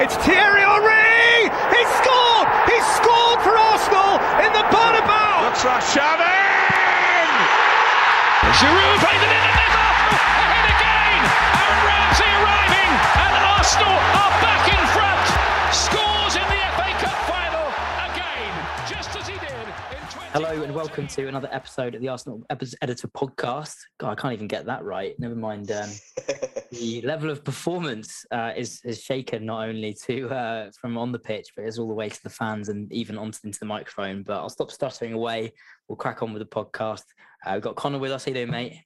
It's Thierry Henry! He scored! He scored for Arsenal in the Bernabeu! Looks like Shannon! Giroud plays it in there's Arsenal ahead again! Aaron Ramsey arriving and Arsenal are back in Hello and welcome to another episode of the Arsenal Editor podcast. God, I can't even get that right. Never mind. Um, the level of performance uh, is is shaken not only to uh, from on the pitch, but it's all the way to the fans and even onto into the microphone. But I'll stop stuttering away. We'll crack on with the podcast. Uh, we've got Connor with us. How you doing, mate?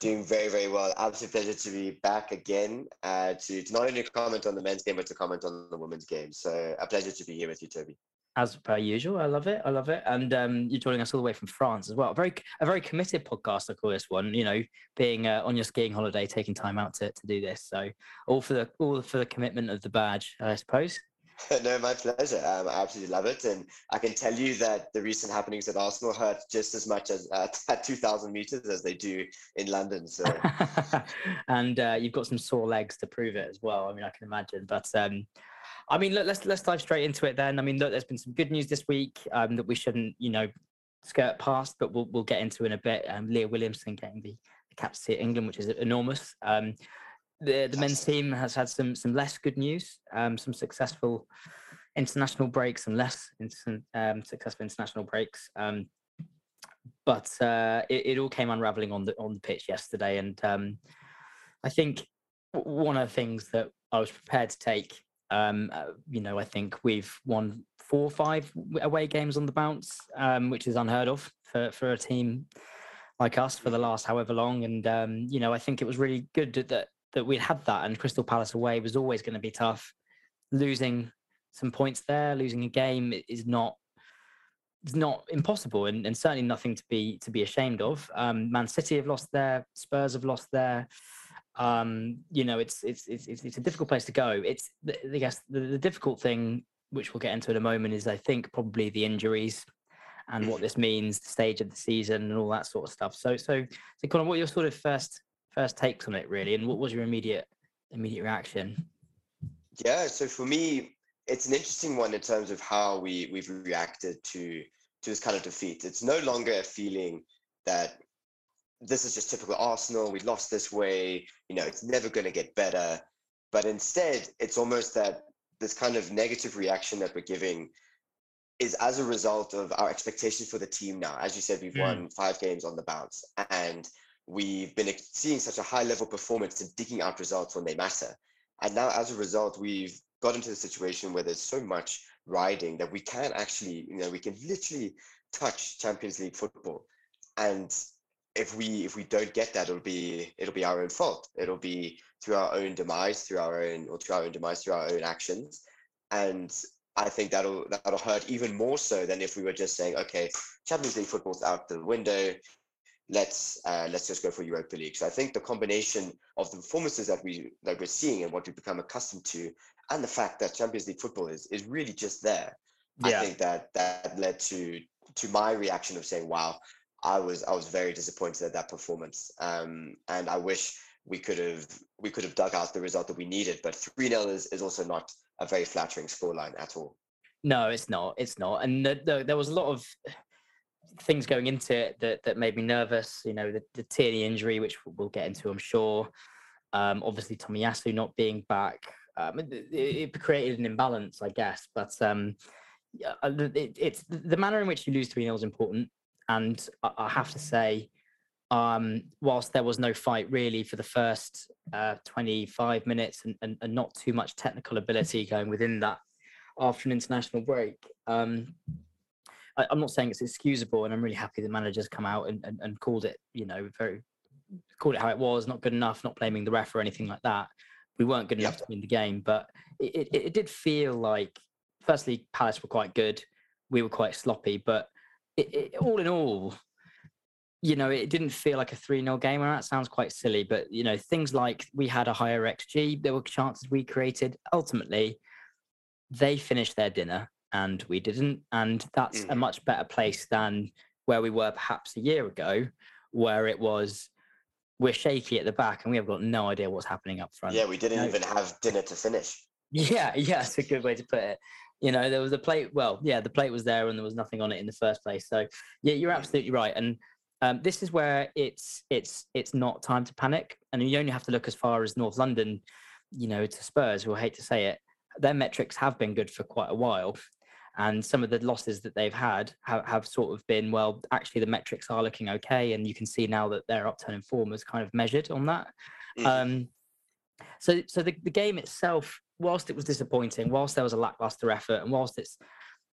Doing very, very well. Absolute pleasure to be back again uh, to, to not only comment on the men's game, but to comment on the women's game. So a pleasure to be here with you, Toby. As per usual, I love it. I love it. And um, you're joining us all the way from France as well. A very, a very committed podcast. I call this one. You know, being uh, on your skiing holiday, taking time out to, to do this. So all for the all for the commitment of the badge, I suppose. no, my pleasure. Um, I absolutely love it. And I can tell you that the recent happenings at Arsenal hurt just as much as uh, at 2,000 meters as they do in London. So and uh, you've got some sore legs to prove it as well. I mean, I can imagine. But um, I mean, look, let's let's dive straight into it then. I mean, look, there's been some good news this week um, that we shouldn't, you know, skirt past, but we'll we'll get into in a bit. Um, Leah Williamson getting the, the captaincy at England, which is enormous. Um, the the men's team has had some some less good news, um, some successful international breaks, and less in- um, successful international breaks. Um, but uh, it, it all came unraveling on the on the pitch yesterday, and um, I think one of the things that I was prepared to take, um, uh, you know, I think we've won four or five away games on the bounce, um, which is unheard of for for a team like us for the last however long. And um, you know, I think it was really good that- that we'd had that. And Crystal Palace away was always going to be tough. Losing some points there, losing a game is not it's not impossible and, and certainly nothing to be to be ashamed of. Um, Man City have lost there, Spurs have lost there. Um, you know, it's it's it's it's a difficult place to go. It's the- I guess the, the difficult thing, which we'll get into in a moment, is I think probably the injuries and what this means, the stage of the season, and all that sort of stuff. So so so Colin, what are your sort of first first takes on it really, and what was your immediate immediate reaction? yeah, so for me, it's an interesting one in terms of how we we've reacted to to this kind of defeat. It's no longer a feeling that this is just typical Arsenal. We lost this way. You know, it's never going to get better. But instead, it's almost that this kind of negative reaction that we're giving is as a result of our expectations for the team now. As you said, we've Mm. won five games on the bounce, and we've been seeing such a high level performance and digging out results when they matter. And now, as a result, we've got into the situation where there's so much riding that we can actually, you know, we can literally touch Champions League football. And if we if we don't get that, it'll be it'll be our own fault. It'll be through our own demise, through our own or through our own demise, through our own actions. And I think that'll that'll hurt even more so than if we were just saying, okay, Champions League football's out the window. Let's uh, let's just go for Europa League. So I think the combination of the performances that we that we're seeing and what we've become accustomed to, and the fact that Champions League football is is really just there. I think that that led to to my reaction of saying, "Wow, I was I was very disappointed at that performance." Um, and I wish we could have we could have dug out the result that we needed. But three 0 is is also not a very flattering scoreline at all. No, it's not. It's not. And the, the, there was a lot of things going into it that, that made me nervous. You know, the, the Tierney injury, which we'll get into, I'm sure. Um, obviously, Tomiyasu not being back. Um, it, it- created an imbalance, I guess. But um, uh, it, it's the manner in which you lose 3 0 is important. And I, I have to say, um, whilst there was no fight really for the first uh, 25 minutes and, and, and not too much technical ability going within that after an international break. Um, I, I'm not saying it's excusable, and I'm really happy the manager's come out and, and, and called it, you know, very called it how it was, not good enough, not blaming the ref or anything like that. We weren't good enough to win the game, but it, it, it did feel like, firstly, Palace were quite good, we were quite sloppy, but it, it, all in all, you know, it didn't feel like a 3 0 game. And that sounds quite silly, but, you know, things like we had a higher XG, there were chances we created. Ultimately, they finished their dinner and we didn't. And that's a Mhm. much better place than where we were perhaps a year ago, where it was we're shaky at the back and we have got no idea what's happening up front. Yeah, we didn't No. even have dinner to finish. Yeah, yeah, it's a good way to put it. You know, there was a plate. Well, yeah, the plate was there, and there was nothing on it in the first place. So, yeah, you're absolutely right. And um, this is where it's it's it's not time to panic, and you only have to look as far as North London. You know, to Spurs, who I hate to say it, their metrics have been good for quite a while, and some of the losses that they've had have, have sort of been well. Actually, the metrics are looking okay, and you can see now that their upturn in form is kind of measured on that. Mm-hmm. Um, so, so the, the game itself, whilst it was disappointing, whilst there was a lackluster effort, and whilst it's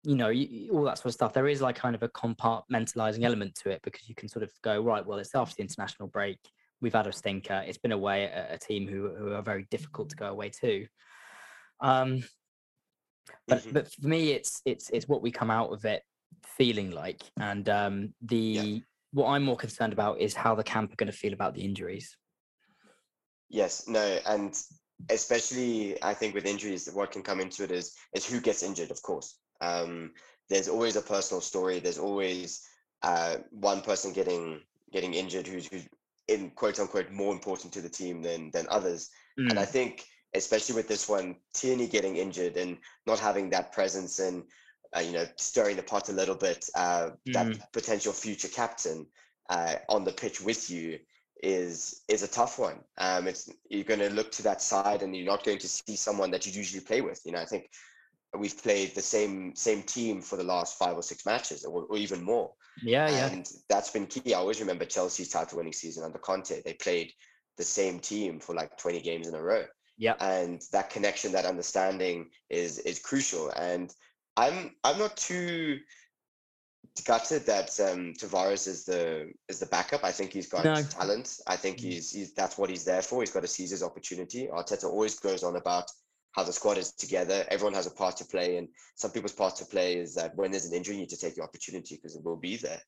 you know, you, all that sort of stuff. There is like kind of a compartmentalizing element to it because you can sort of go, right, well, it's after the international break. We've had a stinker. It's been away at a team who, who are very difficult to go away to. Um, but mm-hmm. but for me, it's it's it's what we come out of it feeling like, and um, the yeah. what I'm more concerned about is how the camp are going to feel about the injuries. Yes, no, and especially I think with injuries, what can come into it is is who gets injured, of course. Um, there's always a personal story. There's always uh, one person getting getting injured who's, who's in quote unquote more important to the team than than others. Mm. And I mm. think especially with this one, Tierney getting injured and not having that presence and uh, you know stirring the pot a little bit, uh, mm. that potential future captain uh, on the pitch with you is is a tough one. Um, it's you're going to look to that side and you're not going to see someone that you usually play with. You know, I think we've played the same same team for the last five or six matches or, or even more. Yeah, yeah. And that's been key. I always remember Chelsea's title winning season under Conte. They played the same team for like 20 games in a row. Yeah. And that connection, that understanding is is crucial. And I'm I'm not too gutted that um, Tavares is the is the backup. I think he's got no. talent. I think mm. he's, he's that's what he's there for. He's got to seize his opportunity. Arteta always goes on about how the squad is together. Everyone has a part to play, and some people's part to play is that when there's an injury, you need to take the opportunity because it will be there.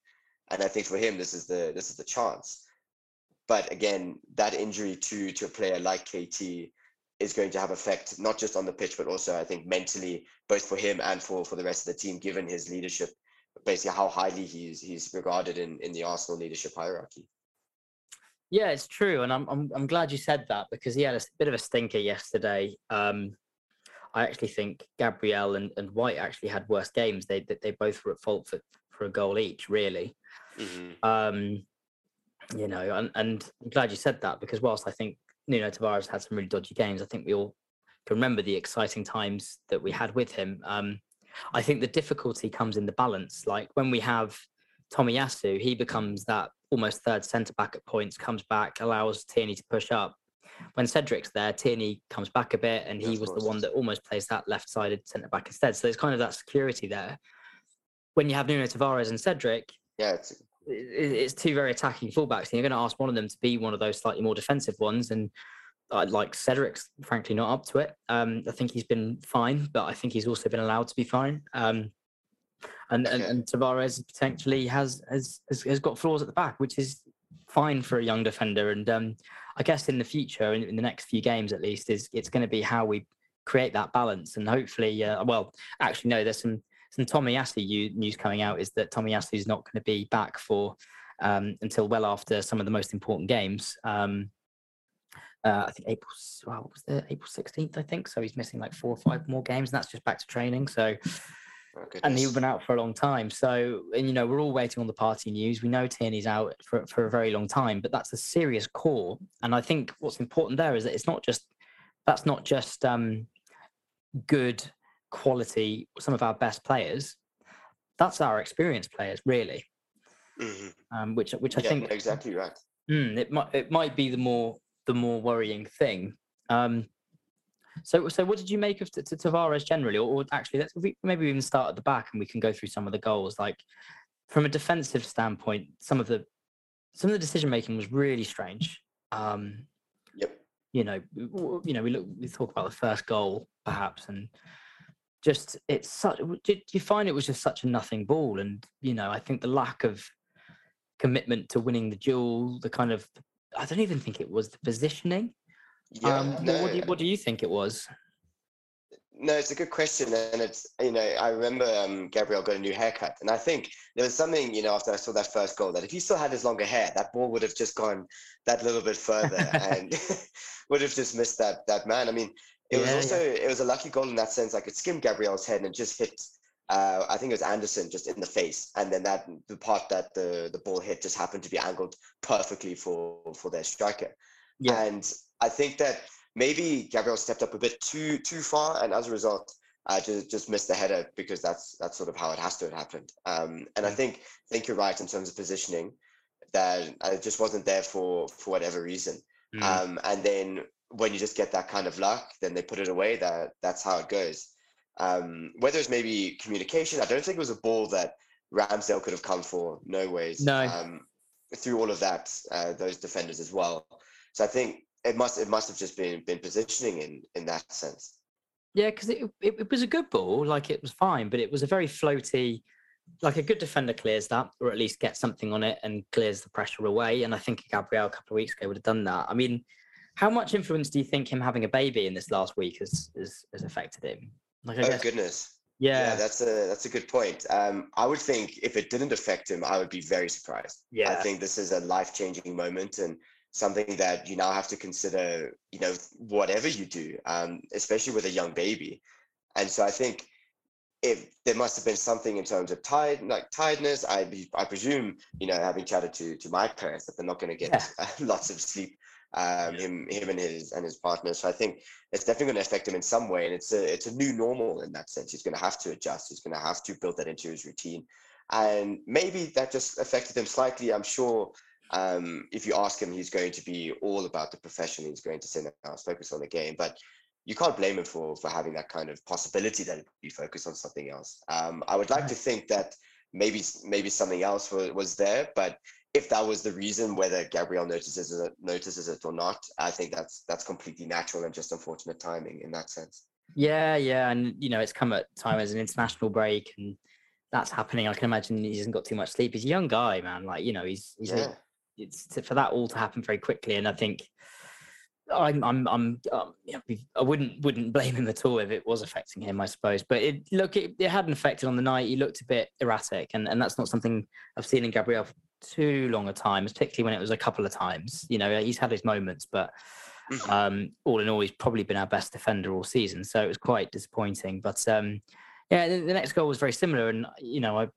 And I think for him, this is the this is the chance. But again, that injury to to a player like KT is going to have effect not just on the pitch, but also I think mentally, both for him and for for the rest of the team, given his leadership, basically how highly he's he's regarded in in the Arsenal leadership hierarchy. Yeah, it's true, and I'm I'm I'm glad you said that because he had a bit of a stinker yesterday. Um, I actually think Gabriel and, and White actually had worse games. They they both were at fault for, for a goal each, really. Mm-hmm. Um, you know, and, and I'm glad you said that because whilst I think Nuno Tavares had some really dodgy games, I think we all can remember the exciting times that we had with him. Um, I think the difficulty comes in the balance. Like when we have Tomiyasu, he becomes that almost third centre back at points, comes back, allows Tierney to push up. When Cedric's there, Tierney comes back a bit, and he was the one that almost plays that left-sided centre back instead. So there's kind of that security there. When you have Nuno Tavares and Cedric, yeah, it's, it's two very attacking fullbacks, and you're going to ask one of them to be one of those slightly more defensive ones. And uh, like Cedric's, frankly, not up to it. Um, I think he's been fine, but I think he's also been allowed to be fine. Um, and, and, and Tavares potentially has, has has got flaws at the back, which is fine for a young defender. And um, I guess in the future, in, in, the next few games at least, is it's going to be how we create that balance. And hopefully, uh, well, actually, no, there's some some Tomiyasu news coming out is that Tomiyasu is not going to be back for um, until well after some of the most important games. Um, uh, I think April, well, what was there April 16th, I think. So he's missing like four or five more games, and that's just back to training. So Oh, and he's been out for a long time. So, and, you know, we're all waiting on the Partey news. We know Tierney's out for, for a very long time, but that's a serious core. And I think what's important there is that it's not just, that's not just um, good quality, some of our best players. That's our experienced players, really. Mm-hmm. Um, which, which I yeah, think exactly right. Mm, it might, it might be the more, the more worrying thing. Um, so, so what did you make of t- t- Tavares generally, or, or actually, let's maybe even start at the back and we can go through some of the goals. Like from a defensive standpoint, some of the some of the decision making was really strange. Um, yep. You know, you know, we look, we talk about the first goal perhaps, and just it's such. Did you find it was just such a nothing ball? And you know, I think the lack of commitment to winning the duel, the kind of I don't even think it was the positioning. Yeah, um, no, what, do you, what do you think it was? No, it's a good question, and it's you know I remember um, Gabriel got a new haircut, and I think there was something you know after I saw that first goal that if he still had his longer hair, that ball would have just gone that little bit further and would have just missed that that man. I mean, It was Yeah, also it was a lucky goal in that sense. Like it skimmed Gabriel's head and just hit. Uh, I think it was Anderson just in the face, and then that the part that the the ball hit just happened to be angled perfectly for for their striker. Yeah. And I think that maybe Gabriel stepped up a bit too too far, and as a result, uh, just just missed the header because that's that's sort of how it has to have happened. Um, and I think think you're right in terms of positioning that it just wasn't there for for whatever reason. Mm. Um, and then when you just get that kind of luck, then they put it away. That that's how it goes. Um, whether it's maybe communication, I don't think it was a ball that Ramsdale could have come for. No ways. No. Um, through all of that, uh, those defenders as well. So I think it must it must have just been been positioning in in that sense. Yeah, because it, it it was a good ball, like it was fine, but it was a very floaty. Like a good defender clears that, or at least gets something on it and clears the pressure away. And I think Gabriel a couple of weeks ago would have done that. I mean, how much influence do you think him having a baby in this last week has has, has affected him? Like, I oh guess, goodness. yeah, that's a that's a good point. Um, I would think if it didn't affect him, I would be very surprised. Yeah, I think this is a life changing moment and something that you now have to consider. You know, whatever you do, um, especially with a young baby. And so I think if there must have been something in terms of tired like tiredness. I be- I presume you know, having chatted to to my parents, that they're not going to get lots of sleep. Um, him him and his and his partner. So I think it's definitely going to affect him in some way, and it's a it's a new normal in that sense. He's going to have to adjust. He's going to have to build that into his routine, and maybe that just affected him slightly. I'm sure um, if you ask him, he's going to be all about the profession. He's going to say, "No, I'll focus on the game." But you can't blame him for for having that kind of possibility that he focused on something else. Um, I would like to think that maybe maybe something else was, was there, but if that was the reason, whether Gabriel notices it, notices it or not, I think that's that's completely natural and just unfortunate timing in that sense. yeah, yeah. And you know, it's come at time as an international break, and that's happening. I can imagine he hasn't got too much sleep. He's a young guy, man. Like you know, he's he's Yeah, it's for that all to happen very quickly. And I think I'm I'm I'm um, yeah, I wouldn't wouldn't blame him at all if it was affecting him, I suppose. But it look it, it hadn't affected on the night. He looked a bit erratic, and and that's not something I've seen in Gabriel too long a time, particularly when it was a couple of times. You know, he's had his moments, but Mhm. um, all in all, he's probably been our best defender all season. So it was quite disappointing. But um, yeah, the, the next goal was very similar, and you know, I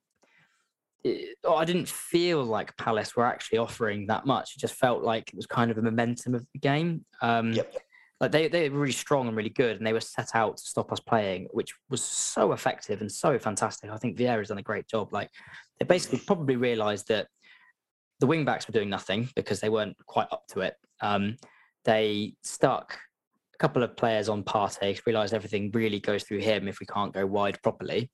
it- I didn't feel like Palace were actually offering that much. It just felt like it was kind of the momentum of the game. Um, Yep. Like they, they were really strong and really good, and they were set out to stop us playing, which was so effective and so fantastic. I think Vieira's done a great job. Like they basically probably realised that the wing backs were doing nothing because they weren't quite up to it. Um, they stuck a couple of players on Partey, realised everything really goes through him if we can't go wide properly.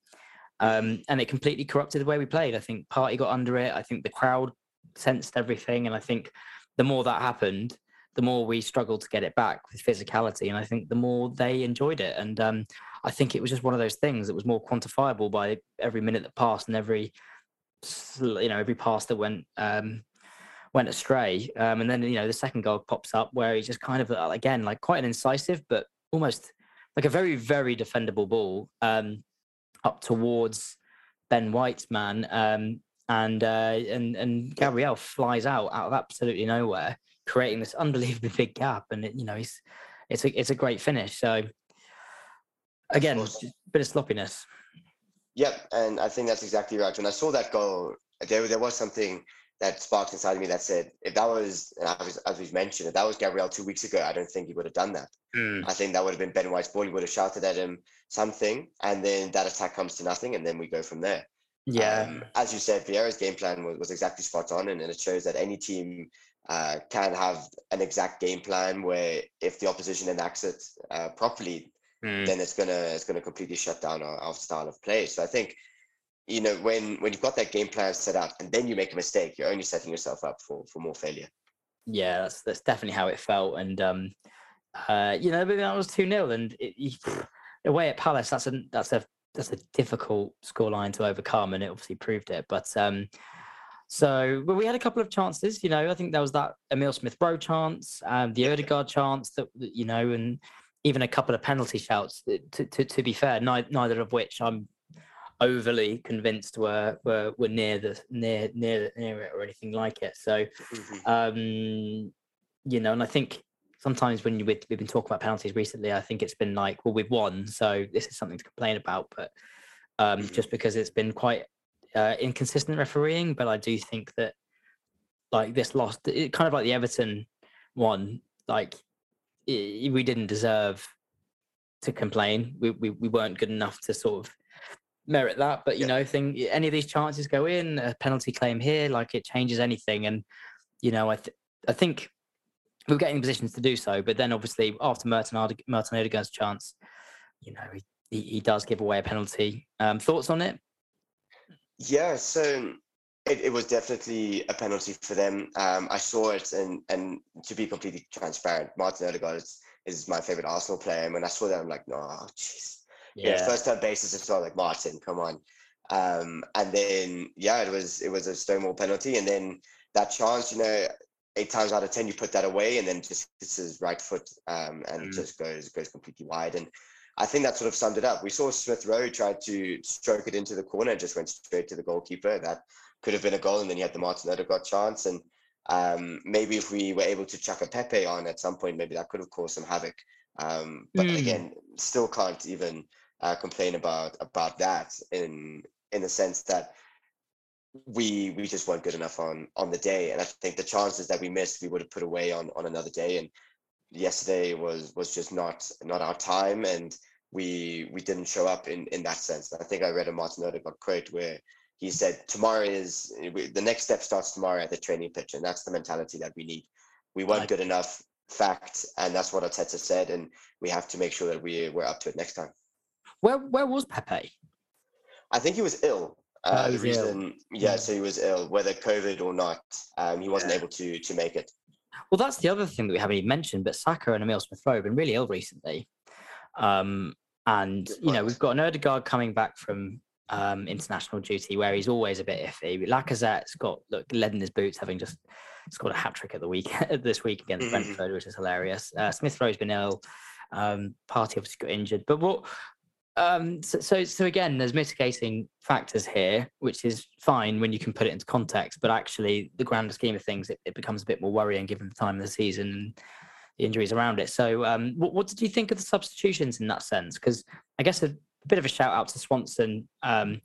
Um, and it completely corrupted the way we played. I think Partey got under it. I think the crowd sensed everything. And I think the more that happened, the more we struggled to get it back with physicality. And I think the more they enjoyed it. And um, I think it was just one of those things that was more quantifiable by every minute that passed and every, you know, every pass that went um, went astray. Um, and then, you know, the second goal pops up where he just kind of, uh, again, like quite an incisive, but almost like a very, very defendable ball um, up towards Ben White's man. Um, and, uh, and, and Gabriel flies out out of absolutely nowhere, creating this unbelievably big gap. And, it, you know, he's, it's a, it's a great finish. So again, a bit of sloppiness. Yep, and I think that's exactly right. When I saw that goal, there there was something that sparked inside of me that said, if that was, and as, as we've mentioned, if that was Gabriel two weeks ago, I don't think he would have done that. I think that would have been Ben White's ball. He would have shouted at him something, and then that attack comes to nothing, and then we go from there. Yeah. Um, as you said, Vieira's game plan was, was exactly spot on, and, and it shows that any team uh, can have an exact game plan where if the opposition enacts it uh, properly, Mm. then it's gonna it's gonna completely shut down our, our style of play. So I think, you know, when when you've got that game plan set up and then you make a mistake, you're only setting yourself up for for more failure. yeah, that's that's definitely how it felt. And um, uh, you know, but that was two 0 and it, you, away at Palace, that's a that's a that's a difficult scoreline to overcome, and it obviously proved it. But um, so, but we had a couple of chances. You know, I think there was that Emil Smith Rowe chance, um, the Odegaard chance that, you know, and even a couple of penalty shouts. To to, to be fair, neither, neither of which I'm overly convinced were were were near the near near near it or anything like it. So um, you know, and I think sometimes when you, we've been talking about penalties recently, I think it's been like, well, we've won, so this is something to complain about. But um, Mm-hmm. just because it's been quite uh, inconsistent refereeing, but I do think that like this loss, it, kind of like the Everton one, like we didn't deserve to complain. We, we we weren't good enough to sort of merit that. But you Yeah. know, thing any of these chances go in, a penalty claim here, like it changes anything. And you know, I th- I think we we're getting in positions to do so. But then obviously after Merton Ode- Martin Odegaard's chance, you know, he, he, he does give away a penalty. Um, thoughts on it? Yeah, so it, it was definitely a penalty for them. Um, I saw it, and and to be completely transparent, Martin Odegaard is, is my favorite Arsenal player. And when I saw that, I'm like, no, jeez. Yeah. first time basis, it's not like Martin, come on. Um, and then yeah, it was it was a Stonewall penalty, and then that chance, you know, eight times out of ten you put that away, and then just hits his right foot, um, and Mm. just goes goes completely wide. And I think that sort of summed it up. We saw Smith Rowe try to stroke it into the corner, just went straight to the goalkeeper. That could have been a goal, and then you had the Martin Odegaard chance. And um, maybe if we were able to chuck a Pepe on at some point, maybe that could have caused some havoc. Um, but Mm. again, still can't even uh, complain about about that in in the sense that we we just weren't good enough on on the day. And I think the chances that we missed, we would have put away on on another day. And yesterday was was just not not our time, and we we didn't show up in in that sense. I think I read a Martin Odegaard quote where he said, "Tomorrow is the next step starts tomorrow at the training pitch, and that's the mentality that we need. We weren't good enough, fact, and that's what Arteta said, and we have to make sure that we we're up to it next time." Where where was Pepe? I think he was ill. Oh, Uh, he the was ill. reason, yeah, so he was ill, whether COVID or not. Um, he wasn't Yeah. able to to make it. Well, that's the other thing that we haven't even mentioned. But Saka and Emil Smith Rowe have been really ill recently, um, and you know we've got an Odegaard coming back from um, international duty where he's always a bit iffy. Lacazette's got look lead in his boots, having just scored a hat trick at the week this week against Mhm. Brentford, which is hilarious. Uh, Smith Rowe's been ill. Um, Partey obviously got injured, but what? Um, so, so, so again, there's mitigating factors here, which is fine when you can put it into context. But actually, the grander scheme of things, it, it becomes a bit more worrying given the time of the season and the injuries around it. So, um, what, what did you think of the substitutions in that sense? Because I guess a, bit of a shout out to Swanson, um,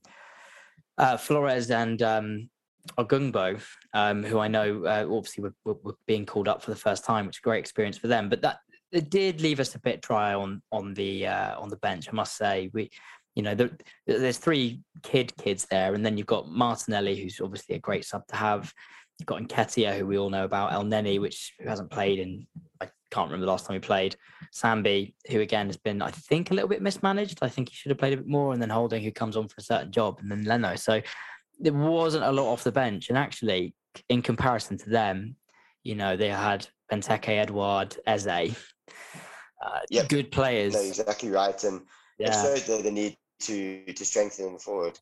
uh, Flores, and um, Ogungbo, um, who I know uh, obviously were, were, were being called up for the first time, which is a great experience for them. But that it did leave us a bit dry on on the uh, on the bench. I must say, we, you know, there, there's three kid kids there, and then you've got Martinelli, who's obviously a great sub to have. You've got Nketiah, who we all know about, El Neni, which who hasn't played in can't remember the last time he played. Sambi, who again has been, I think, a little bit mismanaged. I think he should have played a bit more, and then Holding, who comes on for a certain job, and then Leno. So there wasn't a lot off the bench, and actually, in comparison to them, you know, they had Benteke, Edouard, Eze, uh, Yep. good players. No, exactly right, and it yeah, showed the, the need to to strengthen forward.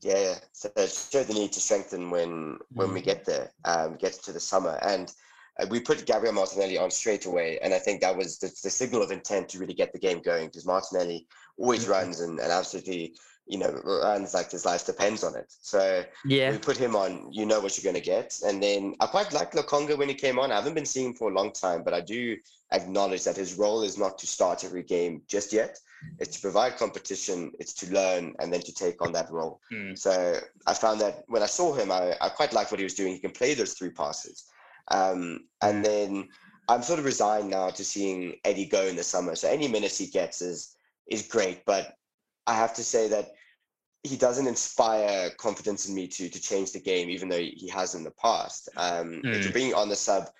Yeah. So it showed the need to strengthen when when we Mm. get there, um, get to the summer, and we put Gabriel Martinelli on straight away, and I think that was the, the signal of intent to really get the game going because Martinelli always Mhm. runs and, and absolutely, you know, runs like his life depends on it. So yeah, we put him on, you know what you're going to get. And then I quite like Lokonga when he came on. I haven't been seeing him for a long time, but I do acknowledge that his role is not to start every game just yet. It's to provide competition, it's to learn, and then to take on that role. Mm. So I found that when I saw him, I, I quite liked what he was doing. He can play those three passes. Um, and then I'm sort of resigned now to seeing Eddie go in the summer. So any minutes he gets is is great, but I have to say that he doesn't inspire confidence in me to to change the game, even though he has in the past. Um, If you're bringing on the sub,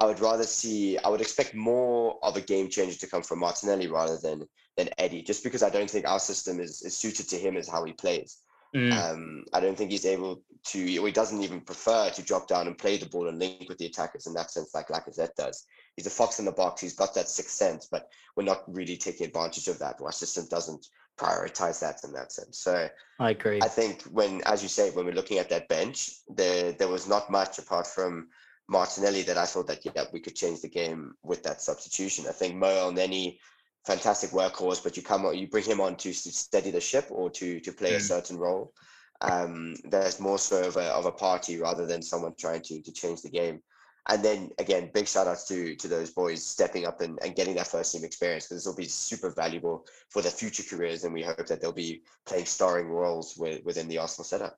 I would rather see. I would expect more of a game changer to come from Martinelli rather than than Eddie, just because I don't think our system is, is suited to him as how he plays. Mm. Um, I don't think he's able to, or he doesn't even prefer to drop down and play the ball and link with the attackers in that sense, like Lacazette does. He's a fox in the box. He's got that sixth sense, but we're not really taking advantage of that. Our system doesn't prioritize that in that sense. So I agree. I think when, as you say, when we're looking at that bench, there there was not much apart from Martinelli that I thought that yeah we could change the game with that substitution. I think Mo El Neni, fantastic workhorse, but you come on, you bring him on to steady the ship or to to play a Mm. certain role. Um, there's more so of a of a Partey rather than someone trying to to change the game. And then again, big shout outs to to those boys stepping up and, and getting that first team experience because this will be super valuable for their future careers. And we hope that they'll be playing starring roles with, within the Arsenal setup.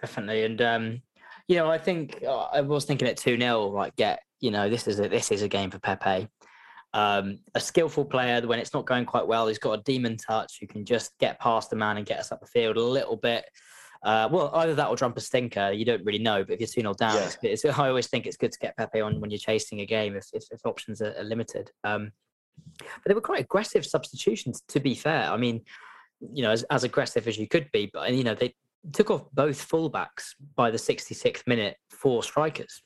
Definitely. And um, you know, I think uh, I was thinking at 2 0, like get, you know, this is a this is a game for Pepe. Um, a skillful player when it's not going quite well, he's got a demon touch who can just get past the man and get us up the field a little bit. Uh, well, either that or jump a stinker. You don't really know, but if you're 2 0 down, Yeah. it's, it's, I always think it's good to get Pepe on when you're chasing a game if, if, if options are, are limited. Um, but they were quite aggressive substitutions, to be fair. I mean, you know, as, as aggressive as you could be, but, you know, they took off both fullbacks by the 66th minute for strikers,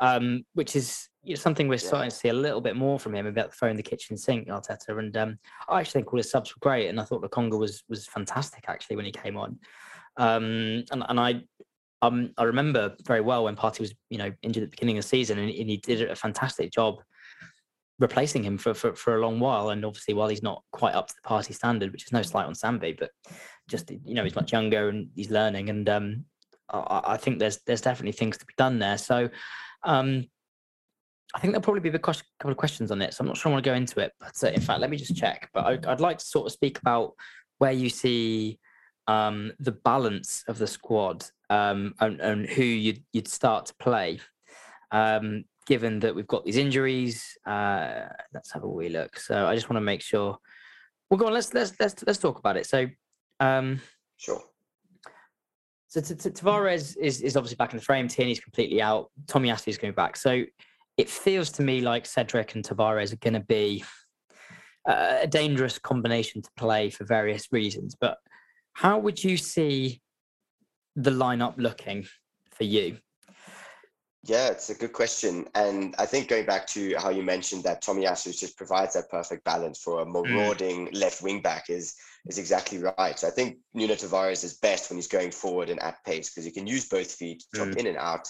um, which is you know, something we're Yeah. starting to see a little bit more from him about throwing the kitchen sink, Arteta. And um, I actually think all his subs were great, and I thought Lokonga was was fantastic actually when he came on. Um, and and I um I remember very well when Partey was you know injured at the beginning of the season, and, and he did a fantastic job replacing him for, for for a long while. And obviously, while he's not quite up to the Partey standard, which is no slight on Sambi, but just you know he's much younger and he's learning, and um, I, I think there's there's definitely things to be done there. So. Um, I think there'll probably be a couple of questions on it, so I'm not sure I want to go into it. But uh, in fact, let me just check. But I, I'd like to sort of speak about where you see um, the balance of the squad um, and, and who you'd, you'd start to play, um, given that we've got these injuries. Uh, let's have a wee look. So I just want to make sure. Well, go on. Let's let's let's let's talk about it. So. Um, Sure. so Tavares is, is obviously back in the frame. Tierney's completely out. Tommy is going back. So it feels to me like Cedric and Tavares are going to be uh, a dangerous combination to play for various reasons. But how would you see the lineup looking for you? Yeah, it's a good question. And I think going back to how you mentioned that Tomiyasu just provides that perfect balance for a marauding left wing back is is exactly right. So I think Nuno Tavares is best when he's going forward and at pace because he can use both feet, jump in and out.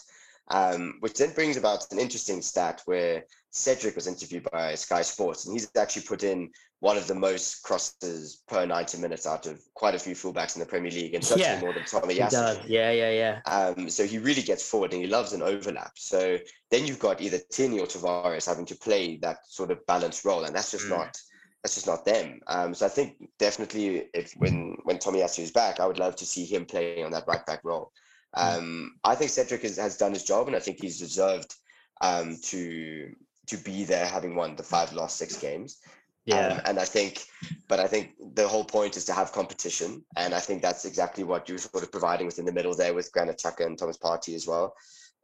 Um, which then brings about an interesting stat where Cedric was interviewed by Sky Sports, and he's actually put in one of the most crosses per 90 minutes out of quite a few fullbacks in the Premier League, and certainly Yeah, more than Tommy He Yeah, yeah, yeah. Um, so he really gets forward and he loves an overlap. So then you've got either Tierney or Tavares having to play that sort of balanced role, and that's just Mm. not that's just not them. Um, so I think definitely if when when Tomiyasu is back, I would love to see him playing on that right back role. Um, I think Cedric has, has done his job, and I think he's deserved um, to to be there, having won the five last six games. Yeah. Um, and I think, but I think the whole point is to have competition. And I think that's exactly what you're sort of providing within the middle there with Granit Xhaka and Thomas Partey as well.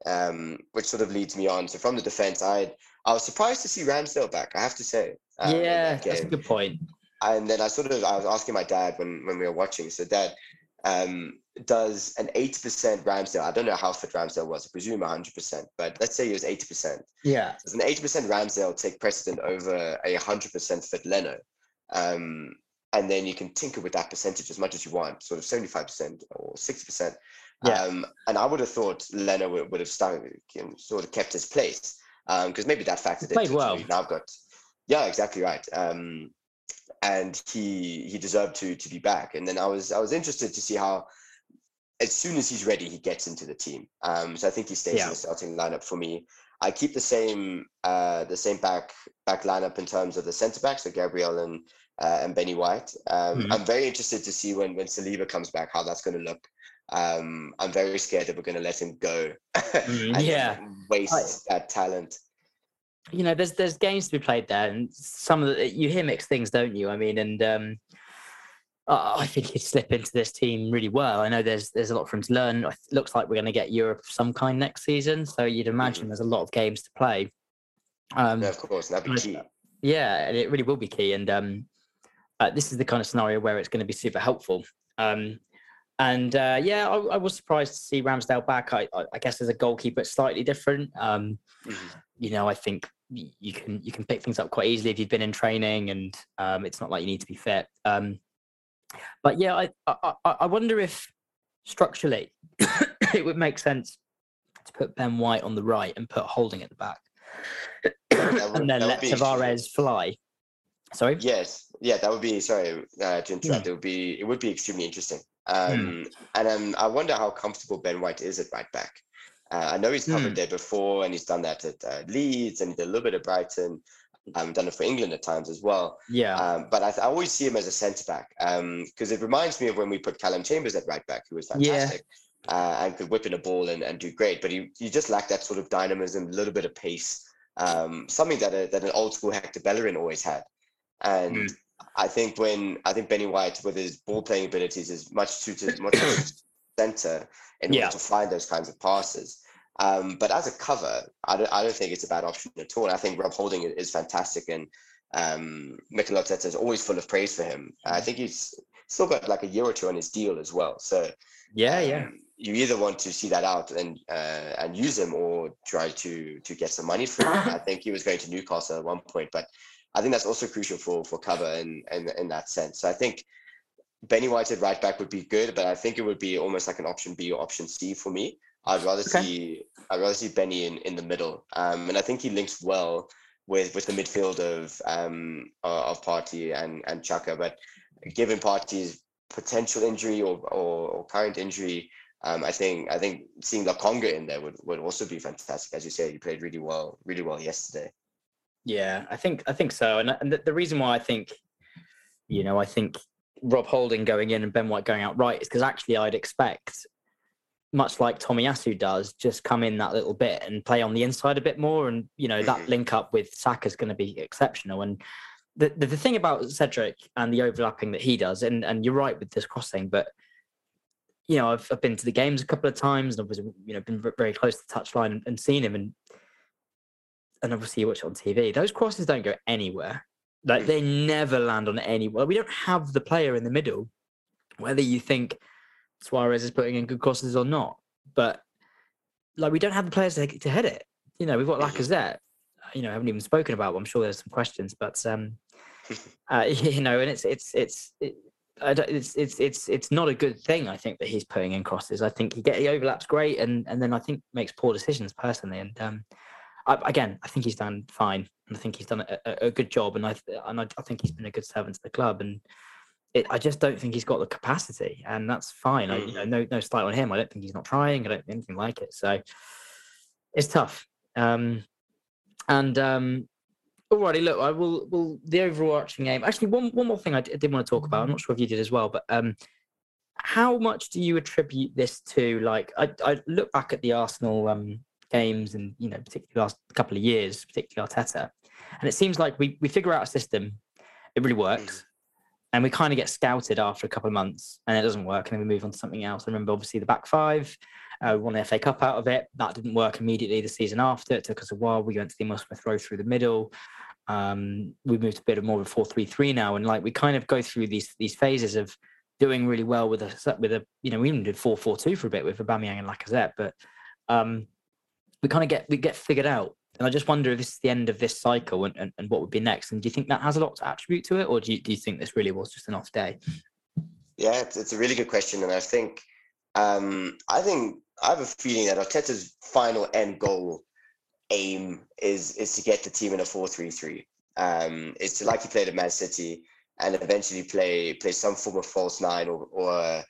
Um, which sort of leads me on. So from the defense, I I was surprised to see Ramsdale back, I have to say. um, yeah, that that's a good point. And then I sort of I was asking my dad when when we were watching. So dad, um, does an 80% Ramsdale, I don't know how fit Ramsdale was, I presume 100%, but let's say he was 80%. Yeah. Does an 80% Ramsdale take precedent over a 100% fit Leno? Um, and then you can tinker with that percentage as much as you want, sort of 75% or 60%. Yeah. Um, and I would have thought Leno would, would have started, you know, sort of kept his place because maybe that factored played into it. well. Now got, yeah, exactly right. Um, and he he deserved to to be back. And then I was I was interested to see how as soon as he's ready, he gets into the team. Um, so I think he stays Yeah. in the starting lineup for me. I keep the same uh, the same back back lineup in terms of the centre backs, so Gabriel and uh, and Benny White. Um, Mhm. I'm very interested to see when when Saliba comes back how that's going to look. Um, I'm very scared that we're going to let him go Mm, and yeah. waste that talent. you know, there's there's games to be played there, and some of the you hear mixed things, don't you? I mean, and um, I I think he'd slip into this team really well. I know there's there's a lot for him to learn. It looks like we're going to get Europe of some kind next season, so you'd imagine there's a lot of games to play. Um, Yeah, of course, that'd be key. yeah, and it really will be key. And um, uh, this is the kind of scenario where it's going to be super helpful. Um, and uh, yeah, I, I was surprised to see Ramsdale back. I, I, guess as a goalkeeper, it's slightly different. Um, Mhm. you know, I think you can you can pick things up quite easily if you've been in training, and um, it's not like you need to be fit. Um, but yeah, I, I I I wonder if structurally it would make sense to put Ben White on the right and put Holding at the back, would- and then let Tavares fly. Sorry. Yes, yeah, that would be. Sorry uh, to Hmm. interrupt. It would be. It would be extremely interesting. Um, And um, I wonder how comfortable Ben White is at right back. Uh, I know he's covered Hmm. there before, and he's done that at uh, Leeds, and a little bit of Brighton. Um, done it for England at times as well. Yeah. Um, but I, I always see him as a centre back because it reminds me of when we put Callum Chambers at right back, who was Yeah. fantastic uh, and could whip in a ball and, and do great. But he, he just lacked that sort of dynamism, a little bit of pace, um, something that a, that an old school Hector Bellerin always had. And Mm. I think when I think Benny White, with his ball playing abilities, is much suited, much to centre in Yeah. order to find those kinds of passes. Um, but as a cover, I don't, I don't think it's a bad option at all. I think Rob Holding i- is fantastic, and um, Mikel Arteta is always full of praise for him. I think he's still got like a year or two on his deal as well. So yeah. Yeah. um, you either want to see that out and uh, and use him, or try to to get some money for him. I think he was going to Newcastle at one point, but I think that's also crucial for for cover in in, in that sense. So I think Benny White at right back would be good, but I think it would be almost like an option B or option C for me. I'd rather Okay. see I'd rather see Benny in, in the middle, um, and I think he links well with with the midfield of um of Partey and and Xhaka. But given Partey's potential injury or or, or current injury, um, I think I think seeing Lokonga in there would, would also be fantastic. As you say, he played really well, really well yesterday. Yeah, I think I think so, and and the, the reason why I think, you know, I think Rob Holding going in and Ben White going out right is because actually I'd expect, much like Tomiyasu does, just come in that little bit and play on the inside a bit more, and you know that Mhm. link up with Saka is going to be exceptional. And the, the the thing about Cedric and the overlapping that he does, and and you're right with this crossing, but you know I've I've been to the games a couple of times and I've you know been very close to the touchline and, and seen him and and obviously you watch it on TV. Those crosses don't go anywhere. Like Mm. they never land on anywhere. We don't have the player in the middle, whether you think Soares is putting in good crosses or not. But like we don't have the players to, to hit it. You know, we've got. Lacazette. You know, I haven't even spoken about. I'm sure there's some questions, but um, uh, you know, and it's it's it's. It, I don't, it's it's it's it's not a good thing. I think that he's putting in crosses. I think he get he overlaps great, and and then I think makes poor decisions personally. And um, I, again, I think he's done fine, and I think he's done a, a, a good job, and I and I, I think he's been a good servant to the club. And it, I just don't think he's got the capacity, and that's fine. I, you know, no no slight on him. I don't think he's not trying. I don't think anything like it. So it's tough. Um, and um, alrighty, look, I will. Will the overarching aim? Actually, one one more thing I did want to talk about. I'm not sure if you did as well, but um, how much do you attribute this to? Like, I I look back at the Arsenal um games, and you know, particularly the last couple of years, particularly Arteta, and it seems like we we figure out a system, it really works. And we kind of get scouted after a couple of months, and it doesn't work, and then we move on to something else. I remember, obviously, the back five, uh, we won the FA Cup out of it. That didn't work immediately the season after. It took us a while. We went to the Emil Smith through the middle. Um, we moved a bit of more of a four-three-three now, and like we kind of go through these these phases of doing really well with a with a you know we even did four-four-two for a bit with Aubameyang and Lacazette, but um, we kind of get we get figured out. And I just wonder if this is the end of this cycle and, and, and what would be next. And do you think that has a lot to attribute to it, or do you, do you think this really was just an off day? Yeah, it's, it's a really good question, and I think um, I think I have a feeling that Arteta's final end goal aim is is to get the team in a four-three-three. Um, is to like he played at Man City and eventually play play some form of false nine or or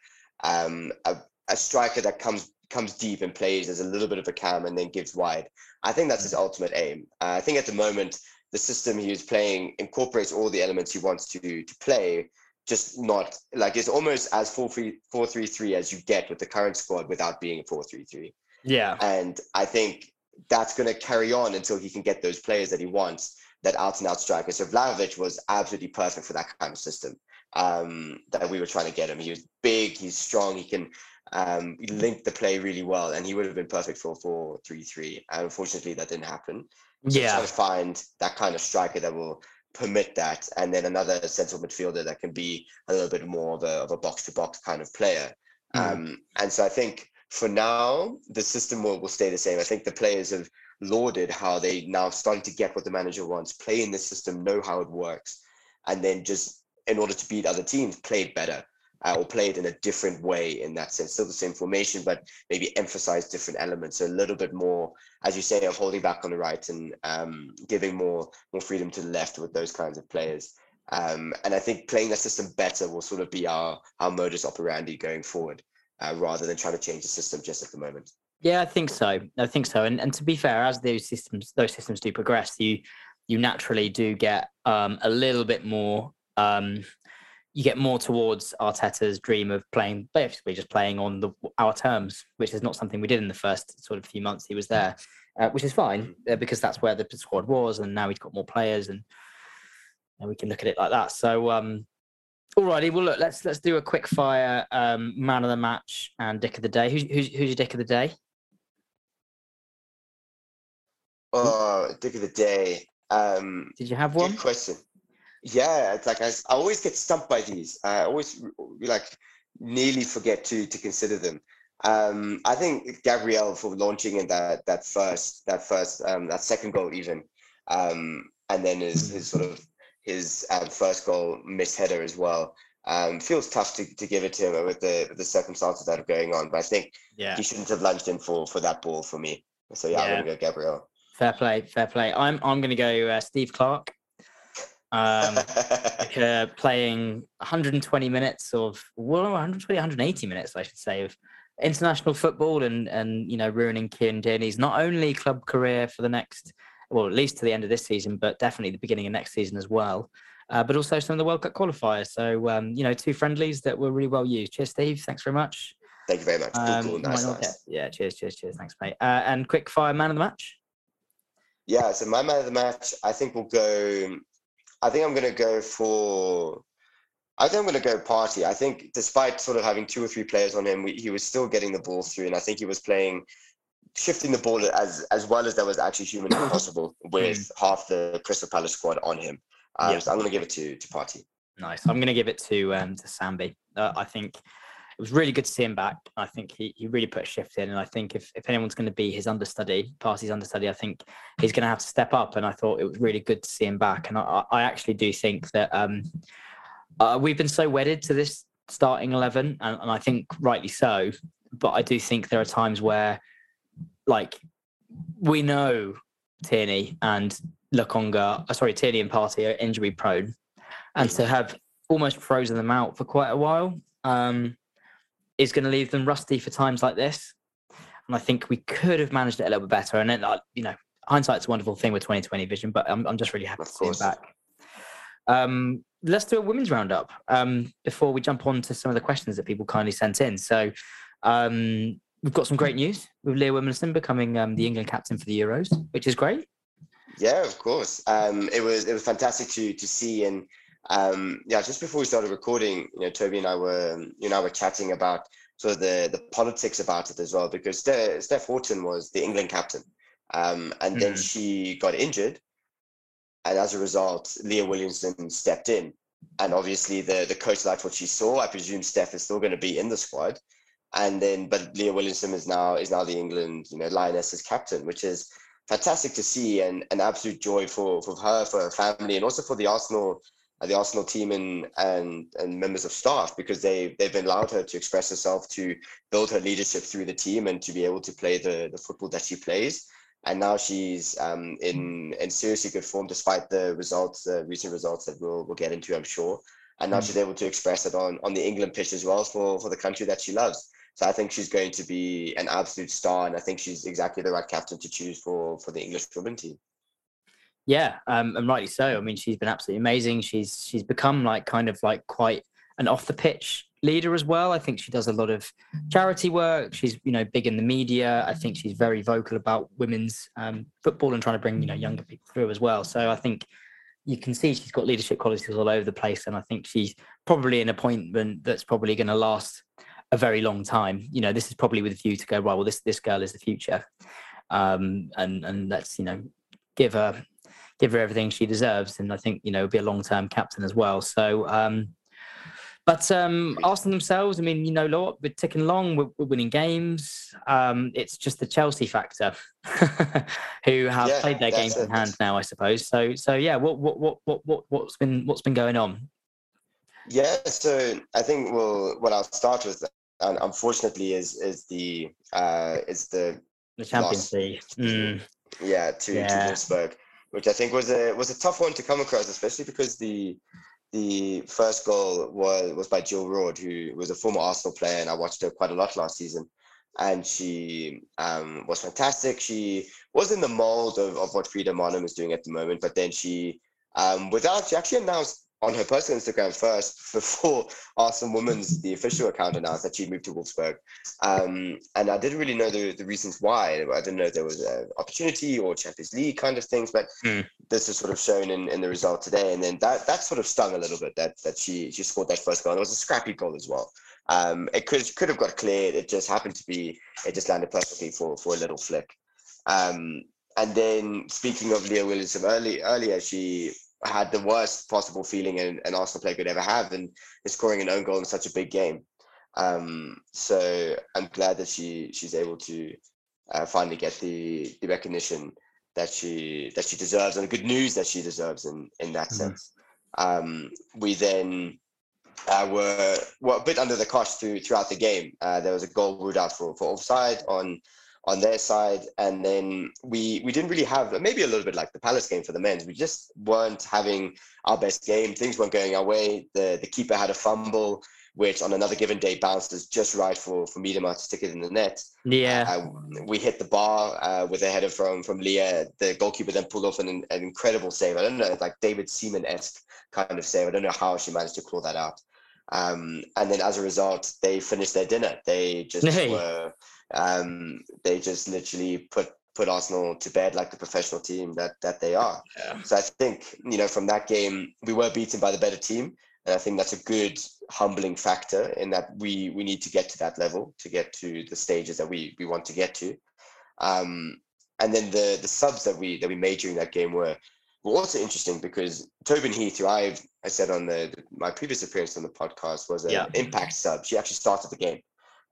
um, a, a striker that comes comes deep and plays as a little bit of a cam and then gives wide. I think that's his ultimate aim. Uh, I think at the moment the system he is playing incorporates all the elements he wants to to play, just not like it's almost as 4-3-3 as you get with the current squad without being a 4-3-3. Yeah, And I think that's going to carry on until he can get those players that he wants, that out and out striker. So Vlahovic was absolutely perfect for that kind of system um, that we were trying to get him. He was big, he's strong, he can um, link the play really well, and he would have been perfect for 4-3-3. And unfortunately, that didn't happen. So yeah, trying to find that kind of striker that will permit that, and then another central midfielder that can be a little bit more of a, of a box-to-box kind of player. Mm. Um, and so I think for now, the system will, will stay the same. I think the players have lauded how they now starting to get what the manager wants, play in the system, know how it works, and then just in order to beat other teams, play it better. Uh, or play it in a different way in that sense. Still the same formation, but maybe emphasize different elements. So a little bit more, as you say, of holding back on the right and um, giving more more freedom to the left with those kinds of players. Um, and I think playing that system better will sort of be our our modus operandi going forward, uh, rather than trying to change the system just at the moment. Yeah, I think so. I think so. And and to be fair, as those systems those systems do progress, you you naturally do get um, a little bit more. Um, you get more towards Arteta's dream of playing, basically just playing on the our terms, which is not something we did in the first sort of few months he was there, uh, which is fine uh, because that's where the squad was, and now he's got more players, and, and we can look at it like that. So, um, alrighty, well look, let's let's do a quick fire um, man of the match and dick of the day. Who's who's, who's your dick of the day? Oh, dick of the day. Um, Did you have one? Good question. Yeah, it's like I, I always get stumped by these. I always like nearly forget to to consider them. Um, I think Gabriel for launching in that that first that first um, that second goal even, um, and then his his sort of his um, first goal miss header as well. Um, feels tough to, to give it to him with the with the circumstances that are going on, but I think Yeah. he shouldn't have lunged in for for that ball for me. So yeah, Yeah. I'm gonna go Gabriel. Fair play, fair play. I'm I'm going to go uh, Steve Clarke. Um, like, uh, playing 120 minutes of well 120 180 minutes I should say of international football and and you know ruining Kieran Tierney's not only club career for the next well at least to the end of this season but definitely the beginning of next season as well uh, but also some of the World Cup qualifiers. So um, you know two friendlies that were really well used. Cheers Steve. Thanks very much. Thank you very much. Um, cool, you nice, nice. yeah cheers cheers cheers. Thanks mate. Uh, and quick fire man of the match. Yeah, so my man of the match, I think we'll go. I think I'm going to go for. I think I'm going to go Partey. I think despite sort of having two or three players on him, we, he was still getting the ball through, and I think he was playing, shifting the ball as as well as that was actually humanly possible with half the Crystal Palace squad on him. Um, Yeah. So I'm going to give it to to Partey. Nice. I'm going to give it to um, to Sambi. Uh, I think it was really good to see him back. I think he, he really put a shift in, and I think if, if anyone's going to be his understudy, Partey's understudy, I think he's going to have to step up. And I thought it was really good to see him back. And I, I actually do think that um, uh, we've been so wedded to this starting eleven, and, and I think rightly so. But I do think there are times where, like, we know Tierney and Lokonga, uh, sorry, Tierney and Partey are injury prone, and to have almost frozen them out for quite a while um, is going to leave them rusty for times like this. And I think we could have managed it a little bit better. And then, uh, you know, hindsight's a wonderful thing with 2020 vision, but I'm, I'm just really happy Of to see him back. Um, let's do a women's roundup um, before we jump on to some of the questions that people kindly sent in. So um, we've got some great news with Leah Williamson becoming um, the England captain for the Euros, which is great. Yeah, of course. Um, it was it was fantastic to to see, and um, yeah, just before we started recording, you know, Toby and I were you know I were chatting about sort of the the politics about it as well, because Steph, Steph Houghton was the England captain, um, and then Mhm. she got injured, and as a result, Leah Williamson stepped in, and obviously the the coach liked what she saw. I presume Steph is still going to be in the squad, and then but Leah Williamson is now is now the England you know Lionesses captain, which is fantastic to see and an absolute joy for for her, for her family, and also for the Arsenal the Arsenal team and and and members of staff because they they've allowed her to express herself, to build her leadership through the team, and to be able to play the the football that she plays. And now she's um, in in seriously good form despite the results, the recent results that we'll we'll get into, I'm sure. And now Mm. she's able to express it on on the England pitch as well for for the country that she loves. So I think she's going to be an absolute star, and I think she's exactly the right captain to choose for for the English women team. Yeah, um, and rightly so. I mean, she's been absolutely amazing. She's she's become like kind of like quite an off the pitch leader as well. I think she does a lot of charity work. She's you know big in the media. I think she's very vocal about women's um, football and trying to bring you know younger people through as well. So I think you can see she's got leadership qualities all over the place, and I think she's probably an appointment that's probably going to last a very long time. You know, this is probably with a view to go right. Well, this this girl is the future, um, and and let's you know give her give her everything she deserves, and I think you know be a long term captain as well. So. Um, but um, Arsenal themselves, I mean, you know, lot we're ticking along, we're, we're winning games. Um, it's just the Chelsea factor, who have Yeah, played their games in hand now, I suppose. So, so yeah, what, what, what, what, what, what's been, what's been going on? Yeah, so I think well, what I'll start with, and unfortunately, is is the uh, is the The Champions. League. Mm, yeah to Yeah. to Wolfsburg, which I think was a was a tough one to come across, especially because the the first goal was was by Jill Roord, who was a former Arsenal player, and I watched her quite a lot last season. and she um, was fantastic. She was in the mold of, of what Frida Maanum is doing at the moment, but then she, um, without, she actually announced on her personal Instagram first before Arsenal Women's, the official account announced that she moved to Wolfsburg. Um, and I didn't really know the, the reasons why. I didn't know if there was an opportunity or Champions League kind of things, but mm. this is sort of shown in, in the result today. And then that that sort of stung a little bit that that she she scored that first goal. And it was a scrappy goal as well. Um, it could could have got cleared. It just happened to be it just landed perfectly for for a little flick. Um, and then speaking of Leah Williamson early, earlier, she had the worst possible feeling an, an Arsenal player could ever have, and is scoring an own goal in such a big game. Um, so I'm glad that she she's able to uh, finally get the the recognition that she that she deserves, and the good news that she deserves in in that mm-hmm. sense. Um, we then uh, were, were a bit under the cosh through, throughout the game. Uh, there was a goal ruled out for, for offside on on their side, and then we we didn't really have maybe a little bit like the Palace game for the men's. We just weren't having our best game. Things weren't going our way. The the keeper had a fumble, which on another given day bounces just right for for Miedema to stick it in the net. Yeah, uh, we hit the bar uh, with a header from from Leah. The goalkeeper then pulled off an, an incredible save. I don't know, like David Seaman esque kind of save. I don't know how she managed to claw that out. Um, and then as a result, they finished their dinner. They just hey. were, um, they just literally put put Arsenal to bed like the professional team that that they are. Yeah. So I think you know from that game we were beaten by the better team, and I think that's a good humbling factor in that we we need to get to that level to get to the stages that we we want to get to. Um, and then the the subs that we that we made during that game were were also interesting because Tobin Heath, who I've I said on the my previous appearance on the podcast, was an yeah. impact sub. She actually started the game,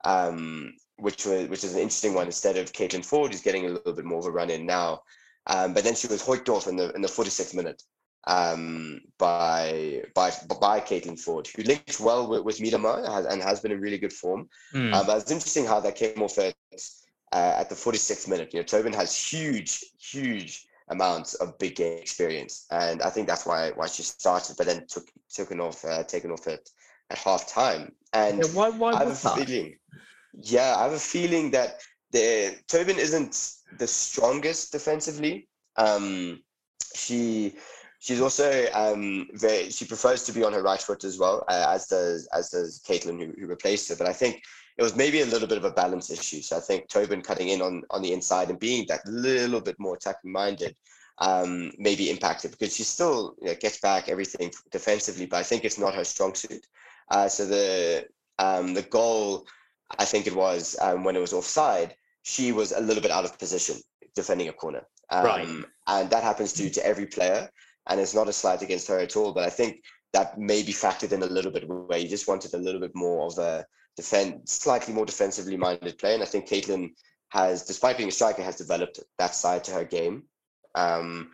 um, which was which is an interesting one. Instead of Caitlin Foord, who's getting a little bit more of a run in now, um, but then she was hoiked off in the in the 46th minute um, by by by Caitlin Foord, who linked well with, with Miedema has, and has been in really good form. Mm. Um, but it's interesting how that came off at uh, at the 46th minute. You know, Tobin has huge, huge amounts of big game experience, and I think that's why why she started, but then took taken off uh, taken off at at half time. And yeah, why why a that? feeling, yeah, I have a feeling that the Tobin isn't the strongest defensively. Um, she she's also um, very she prefers to be on her right foot as well, uh, as does as does Caitlin who, who replaced her. But I think it was maybe a little bit of a balance issue. So I think Tobin cutting in on, on the inside and being that little bit more attacking minded um, maybe impacted because she still you know, gets back everything defensively, but I think it's not her strong suit. Uh, so the um, the goal, I think it was um, when it was offside, she was a little bit out of position defending a corner. right. Um, and that happens to, to every player. And it's not a slight against her at all, but I think that may be factored in a little bit where you just wanted a little bit more of a defend slightly more defensively minded play. And I think Caitlin has, despite being a striker, has developed that side to her game. Um,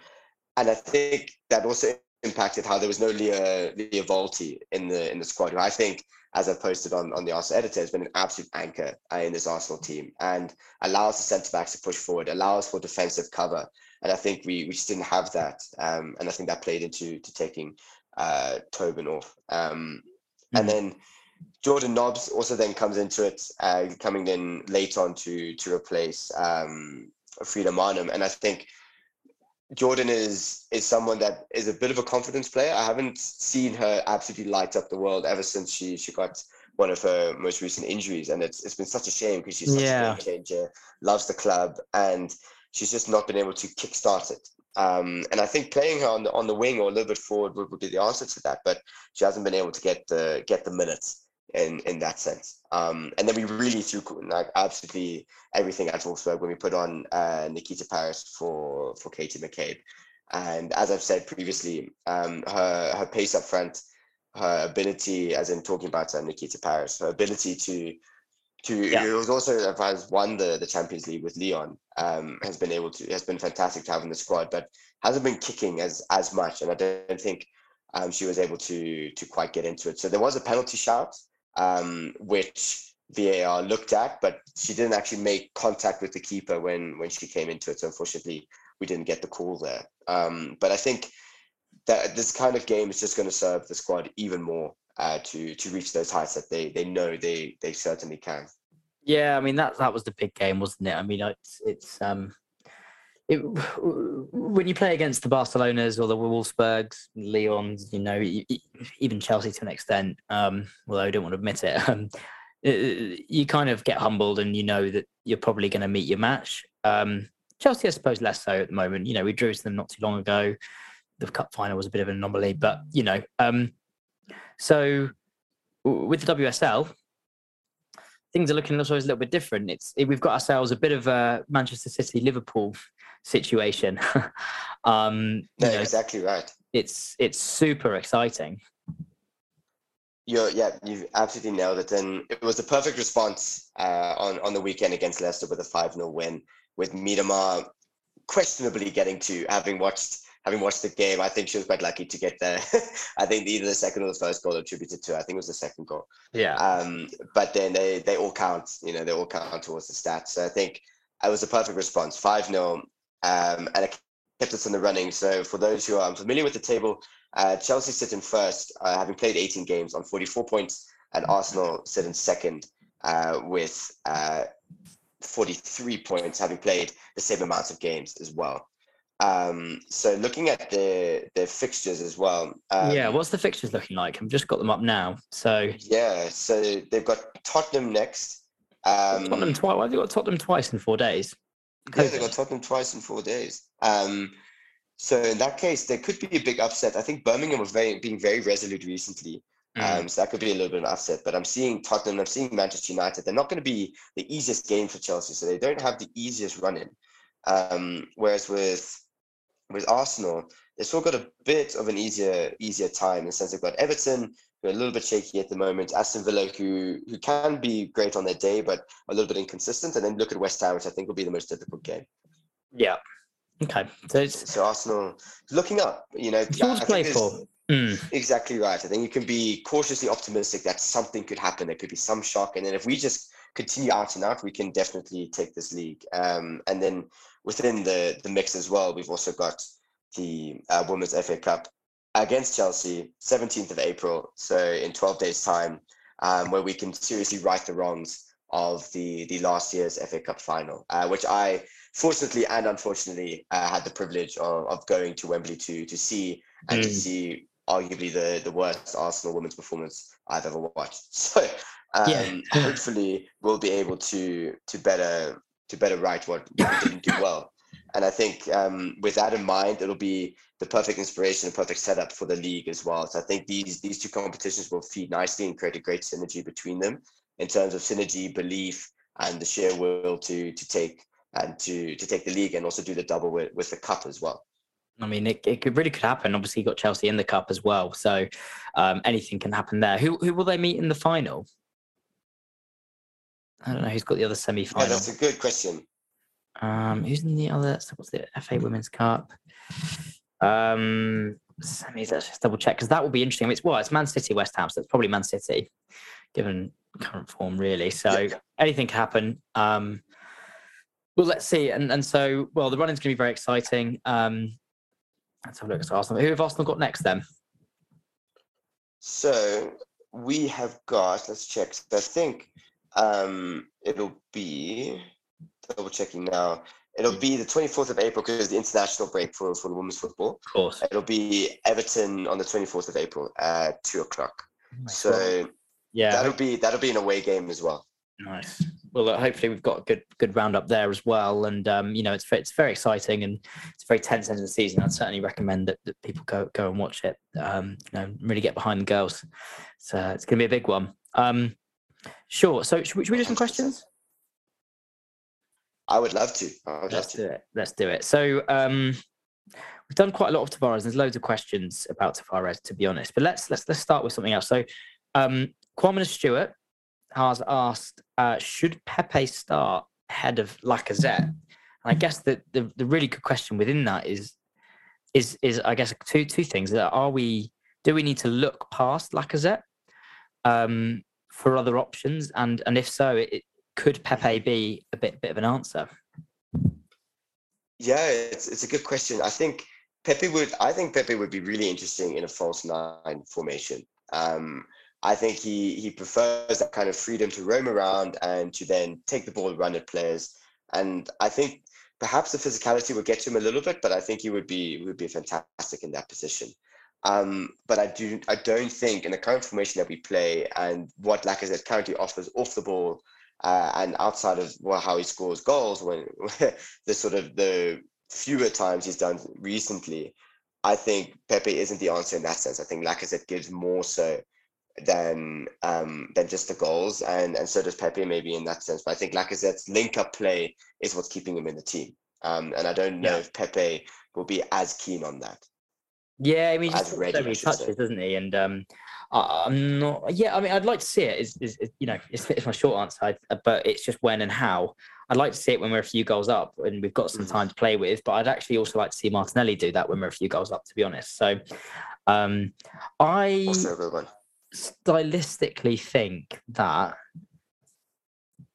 and I think that also impacted how there was no Leah Lia Wälti in the in the squad, who I think, as I've posted on, on the Arsenal editor, has been an absolute anchor uh, in this Arsenal team and allows the centre backs to push forward, allows for defensive cover. And I think we, we just didn't have that. Um, and I think that played into to taking uh, Tobin off. Um, mm-hmm. And then Jordan Nobbs also then comes into it, uh, coming in late on to to replace um, Frida Maanum, and I think Jordan is is someone that is a bit of a confidence player. I haven't seen her absolutely light up the world ever since she she got one of her most recent injuries, and it's it's been such a shame because she's such yeah. a game changer, loves the club, and she's just not been able to kickstart it. Um, and I think playing her on the on the wing or a little bit forward would, would be the answer to that, but she hasn't been able to get the get the minutes in in that sense. Um, and then we really threw like absolutely everything at Wolfsburg when we put on uh, Nikita Parris for for Katie McCabe. And as I've said previously, um, her her pace up front, her ability, as in talking about uh, Nikita Parris, her ability to to yeah. it was also has won the, the Champions League with Lyon, um, has been able to has been fantastic to have in the squad, but hasn't been kicking as as much. And I don't think um, she was able to to quite get into it. So there was a penalty shout um, which VAR looked at, but she didn't actually make contact with the keeper when when she came into it. So unfortunately, we didn't get the call there. Um, but I think that this kind of game is just going to serve the squad even more uh, to to reach those heights that they they know they they certainly can. Yeah, I mean that that was the big game, wasn't it? I mean it's it's um it, when you play against the Barcelonas or the Wolfsburgs, Lyons, you know, even Chelsea to an extent, um, although I don't want to admit it, um, you kind of get humbled and you know that you're probably going to meet your match. Um, Chelsea, I suppose, less so at the moment. You know, we drew to them not too long ago. The cup final was a bit of an anomaly, but you know, um, so with the WSL, things are looking always a little bit different. It's we've got ourselves a bit of a Manchester City Liverpool situation. um, no, know, exactly right. It's it's super exciting. You're, yeah, you've absolutely nailed it. And it was the perfect response uh, on, on the weekend against Leicester with a 5 0 win, with Miedema questionably getting to having watched having watched the game, I think she was quite lucky to get there. I think either the second or the first goal attributed to. I think it was the second goal. Yeah. Um, but then they they all count. You know, they all count towards the stats. So I think it was a perfect response. Five 0 um, and it kept us in the running. So for those who are familiar with the table, uh, Chelsea sit in first, uh, having played 18 games on 44 points, and Arsenal sit in second uh, with uh, 43 points, having played the same amounts of games as well. Um, so looking at the the fixtures as well. Um, yeah, what's the fixtures looking like? I've just got them up now. So yeah, so they've got Tottenham next. Um, Tottenham twice. Why have they got Tottenham twice in four days? Yeah, they got Tottenham twice in four days. Um, so in that case, there could be a big upset. I think Birmingham was very being very resolute recently. Mm. Um, so that could be a little bit of an upset. But I'm seeing Tottenham, I'm seeing Manchester United. They're not going to be the easiest game for Chelsea, so they don't have the easiest run in. Um, whereas with with Arsenal, they've still got a bit of an easier easier time in the sense they've got Everton, who are a little bit shaky at the moment. Aston Villa, who who can be great on their day, but a little bit inconsistent. And then look at West Ham, which I think will be the most difficult game. Yeah. Okay. So, so Arsenal looking up, you know, yeah, play for. Mm. Exactly right. I think you can be cautiously optimistic that something could happen. There could be some shock, and then if we just continue out and out, we can definitely take this league. Um, and then within the the mix as well, we've also got the uh, Women's FA Cup against Chelsea, 17th of April, so in 12 days' time, um, where we can seriously right the wrongs of the the last year's FA Cup final, uh, which I fortunately and unfortunately uh, had the privilege of, of going to Wembley to to see and mm. to see arguably the the worst Arsenal women's performance I've ever watched. So um, yeah. hopefully we'll be able to to better to better write what, what we didn't do well. And I think um, with that in mind, it'll be the perfect inspiration and perfect setup for the league as well. So I think these these two competitions will feed nicely and create a great synergy between them in terms of synergy, belief, and the sheer will to to take and to to take the league and also do the double with, with the cup as well. I mean, it, it could really could happen. Obviously, you got Chelsea in the cup as well, so um, anything can happen there. Who who will they meet in the final? I don't know who's got the other semi final. Yeah, that's a good question. Um, who's in the other? What's the FA Women's Cup? Um, semis. Let's just double check because that will be interesting. I mean, it's well, it's Man City, West Ham, so it's probably Man City, given current form, really. So yeah. anything can happen. Um, well, let's see. And and so, well, the running's going to be very exciting. Um, let's have a look at Arsenal. Who have Arsenal got next then? So we have got. Let's check. I think um, it'll be double checking now. It'll be the 24th of April because the international break for, for the women's football. Of course. It'll be Everton on the 24th of April at two o'clock. Oh so yeah, that'll be that'll be an away game as well. Nice. Well, uh, hopefully we've got a good good roundup there as well, and um, you know it's it's very exciting and it's very tense end of the season. I'd certainly recommend that, that people go go and watch it. Um, you know, really get behind the girls. So it's going to be a big one. Um, sure. So should we, should we do some questions? I would love to. Would Let's love to. do it. Let's do it. So um, we've done quite a lot of Tavares. There's loads of questions about Tavares, to be honest. But let's let's let's start with something else. So um, Kwame Stewart has asked, uh, should Pepe start ahead of Lacazette? And I guess the, the, the really good question within that is is is I guess two two things. Are we do we need to look past Lacazette um, for other options, and and if so, it, could Pepe be a bit bit of an answer? Yeah, it's it's a good question. I think Pepe would I think Pepe would be really interesting in a false nine formation. Um, I think he he prefers that kind of freedom to roam around and to then take the ball, run at players. And I think perhaps the physicality would get to him a little bit, but I think he would be would be fantastic in that position. Um, but I do I don't think in the current formation that we play and what Lacazette currently offers off the ball uh, and outside of well, how he scores goals when the sort of the fewer times he's done recently, I think Pepe isn't the answer in that sense. I think Lacazette gives more so than um, than just the goals, and and so does Pepe maybe in that sense. But I think Lacazette's link up play is what's keeping him in the team, um, and I don't know yeah. if Pepe will be as keen on that. Yeah, I mean, he's so many touches, doesn't he? And um, I, am not. Yeah, I mean, I'd like to see it. Is, is, is you know, it's, it's, my short answer, I, but it's just when and how. I'd like to see it when we're a few goals up and we've got some mm-hmm. time to play with. But I'd actually also like to see Martinelli do that when we're a few goals up. To be honest, so um, I stylistically think that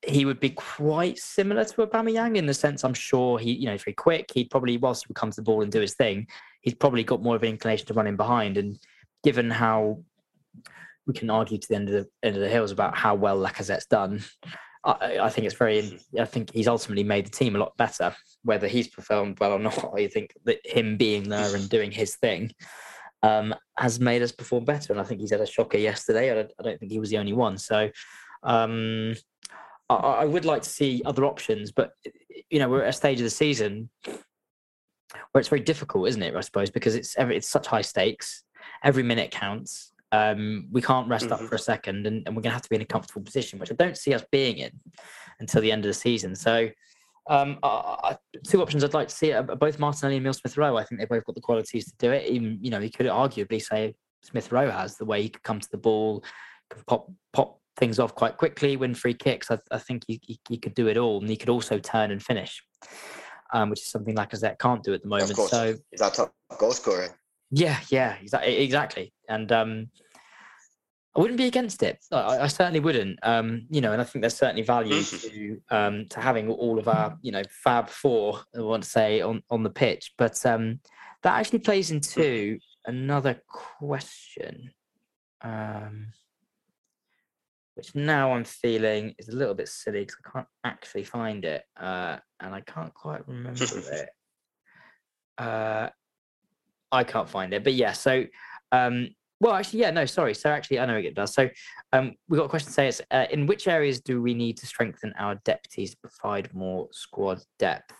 he would be quite similar to Aubameyang in the sense I'm sure he, you know, very quick. He'd probably, whilst he would come to the ball and do his thing, he's probably got more of an inclination to run in behind. And given how we can argue to the end of the end of the hills about how well Lacazette's done, I, I think it's very. I think he's ultimately made the team a lot better. Whether he's performed well or not, I think that him being there and doing his thing um, has made us perform better. And I think he's had a shocker yesterday. I don't, I don't think he was the only one. So um, I, I, would like to see other options, but you know, we're at a stage of the season where it's very difficult, isn't it? I suppose because it's it's such high stakes. Every minute counts. Um, we can't rest mm-hmm. up for a second, and, and we're going to have to be in a comfortable position, which I don't see us being in until the end of the season. So um, uh, two options I'd like to see are both Martinelli and Emile Smith Rowe. I think they've both got the qualities to do it. Even you know, he could arguably say Smith Rowe has the way he could come to the ball, pop pop things off quite quickly, win free kicks. I, I think he, could do it all, and he could also turn and finish, um, which is something Lacazette can't do at the moment. So he's our top goal scorer. Yeah, yeah, exactly. And um, I wouldn't be against it. I, I certainly wouldn't. Um, you know, and I think there's certainly value to um, to having all of our, you know, Fab Four. I want to say on on the pitch, but um, that actually plays into another question, um, which now I'm feeling is a little bit silly because I can't actually find it, uh, and I can't quite remember it. Uh, I can't find it, but yeah. So um, well, actually, yeah, no, sorry. So actually, I know it does. So um, we got a question to say it's uh, in which areas do we need to strengthen our deputies to provide more squad depth?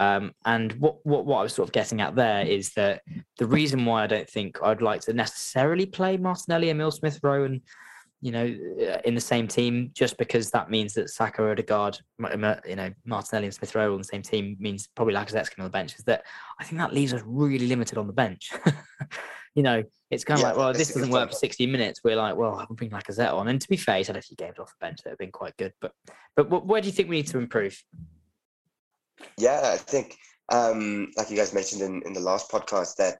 Um, and what, what what I was sort of getting at there is that the reason why I don't think I'd like to necessarily play Martinelli and Emile Smith Rowe and you know uh, in the same team just because that means that Saka, Odegaard, you know Martinelli and Smith Rowe on the same team means probably Lacazette's coming on the bench. Is that I think that leaves us really limited on the bench. you know, it's kind of yeah, like, well, this doesn't work for 60 minutes. We're like, well, I'll bring Lacazette on. And to be fair, he's had a few games off the bench that have been quite good. But but where do you think we need to improve? Yeah, I think, um, like you guys mentioned in, in the last podcast, that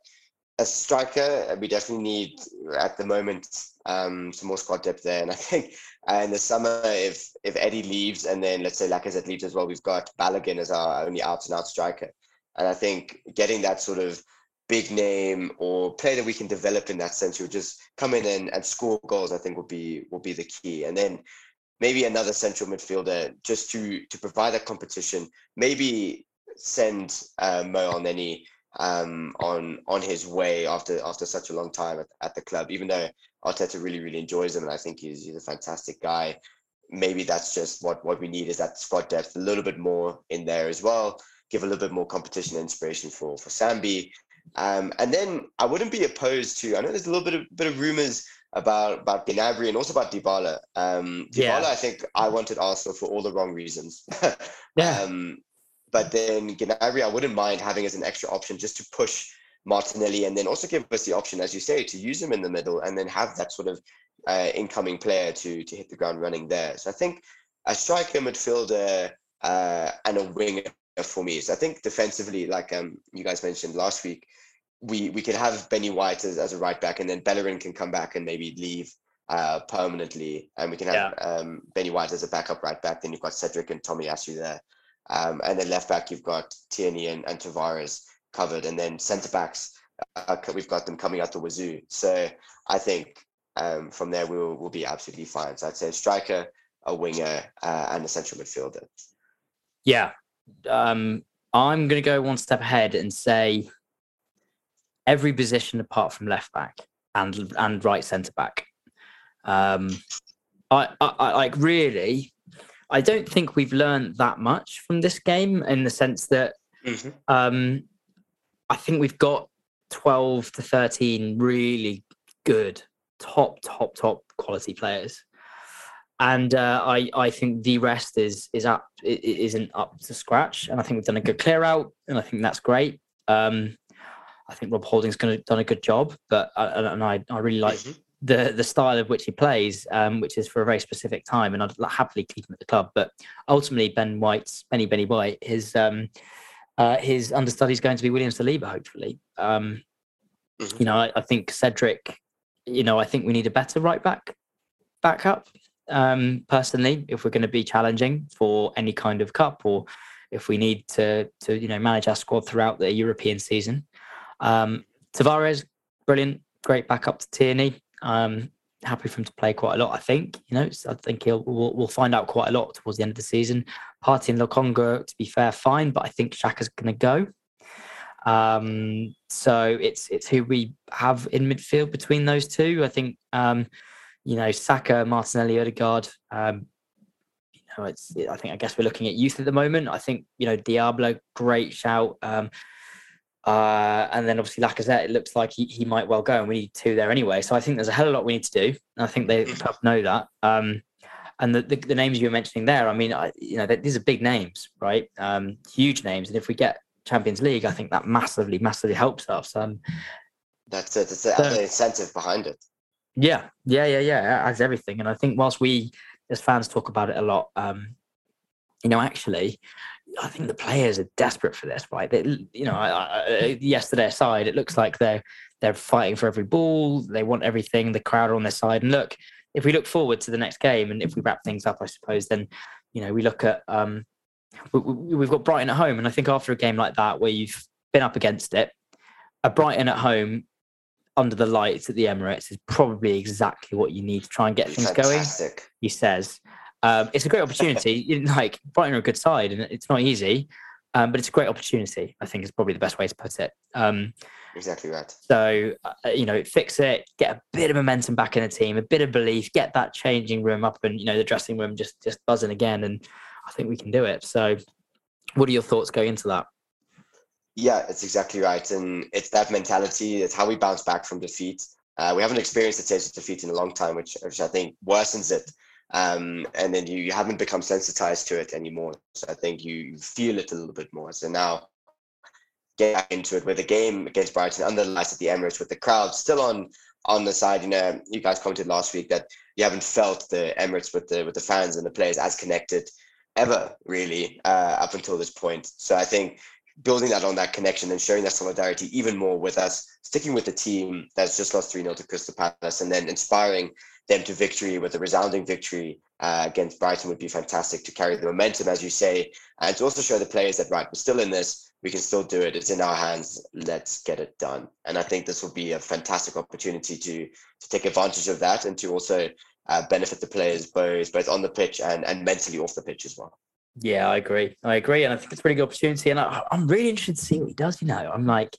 a striker, we definitely need at the moment um, some more squad depth there. And I think uh, in the summer, if if Eddie leaves and then let's say Lacazette leaves as well, we've got Balogun as our only out and out striker. And I think getting that sort of big name or player that we can develop in that sense who just come in and, and score goals, I think will be will be the key. And then maybe another central midfielder just to to provide that competition. Maybe send uh, Mo Elneny um, on on his way after after such a long time at, at the club. Even though Arteta really really enjoys him, and I think he's he's a fantastic guy. Maybe that's just what what we need is that squad depth a little bit more in there as well. Give a little bit more competition and inspiration for for Sambi, um, and then I wouldn't be opposed to. I know there's a little bit of bit of rumors about about Gnabry and also about Dybala. Um, Dybala, yeah. I think I wanted Arsenal for all the wrong reasons. yeah. Um, but then Gnabry, I wouldn't mind having as an extra option just to push Martinelli and then also give us the option, as you say, to use him in the middle and then have that sort of uh, incoming player to to hit the ground running there. So I think a striker, midfielder, uh, and a winger for me. So I think defensively, like um, you guys mentioned last week, we we can have Benny White as, as a right back, and then Bellerin can come back and maybe leave uh, permanently, and we can have yeah. um, Benny White as a backup right back. Then you've got Cedric and Tomiyasu there, um, and then left back you've got Tierney and, and Tavares covered, and then centre backs uh, we've got them coming out the wazoo. So I think um, from there we'll we'll be absolutely fine. So I'd say a striker, a winger, uh, and a central midfielder. Yeah, um, I'm going to go one step ahead and say every position apart from left back and and right centre back. Um, I, I, I like really. I don't think we've learned that much from this game in the sense that Mm-hmm. um, I think we've got 12 to 13 really good, top, top, top quality players. And uh, I, I think the rest is is up it, it isn't up to scratch, and I think we've done a good clear out, and I think that's great. Um, I think Rob Holding's going to done a good job, but uh, and I, I really like Mhm. The the style of which he plays, um, which is for a very specific time, and I'd happily keep him at the club. But ultimately, Ben White's Benny Benny White, his um, uh, his understudy is going to be William Saliba, hopefully. Um, Mhm. You know, I, I think Cedric. You know, I think we need a better right back backup. Um, personally, if we're going to be challenging for any kind of cup, or if we need to to you know manage our squad throughout the European season. Um, Tavares, brilliant, great backup to Tierney. Um, happy for him to play quite a lot. I think you know, I think he'll we'll, we'll find out quite a lot towards the end of the season. Partey and Lokonga, to be fair, fine, but I think Xhaka's going to go. Um, so it's it's who we have in midfield between those two. I think um, you know Saka, Martinelli, Odegaard. Um, you know, it's I think I guess we're looking at youth at the moment. I think you know Dybala, great shout. Um, uh, and then obviously Lacazette, it looks like he, he might well go, and we need two there anyway. So I think there's a hell of a lot we need to do. And I think they know that. Um, and the, the, the names you were mentioning there, I mean, I, you know, these are big names, right? Um, huge names. And if we get Champions League, I think that massively, massively helps us. Um, That's it. It's the So- other incentive behind it. yeah, yeah, yeah, yeah, as everything. And I think whilst we as fans talk about it a lot, um, you know, actually, I think the players are desperate for this, right? They, you know, I, I, yesterday aside, it looks like they're they're fighting for every ball. They want everything. The crowd are on their side. And look, if we look forward to the next game, and if we wrap things up, I suppose then, you know, we look at um, we, we- we've got Brighton at home, and I think after a game like that where you've been up against it, a Brighton at home under the lights at the Emirates is probably exactly what you need to try and get things going he says. Um, it's a great opportunity. Like Brighton are a good side, and it's not easy, um, but it's a great opportunity. I think is probably the best way to put it. Um, Exactly right. so uh, you know, fix it, get a bit of momentum back in the team, a bit of belief, get that changing room up, and you know the dressing room just just buzzing again. And I think we can do it. So, what are your thoughts going into that? Yeah, it's exactly right. And it's that mentality. It's how we bounce back from defeat. Uh, we haven't experienced a taste of defeat in a long time, which, which I think worsens it. Um, and then you, you haven't become sensitized to it anymore. So I think you, feel it a little bit more. So now get into it with the game against Brighton under the lights at the Emirates with the crowd still on on the side. You know, you guys commented last week that you haven't felt the Emirates with the with the fans and the players as connected ever really uh, up until this point. So I think building that on that connection and showing that solidarity even more with us, sticking with the team that's just lost 3 0 to Crystal Palace, and then inspiring them to victory with a resounding victory uh, against Brighton would be fantastic to carry the momentum, as you say, and to also show the players that, right, we're still in this, we can still do it, it's in our hands, let's get it done. And I think this will be a fantastic opportunity to, to take advantage of that and to also uh, benefit the players both, both on the pitch and, and mentally off the pitch as well. Yeah, I agree. I agree, and I think it's a really good opportunity. And I, I'm really interested to see what he does. You know, I'm like,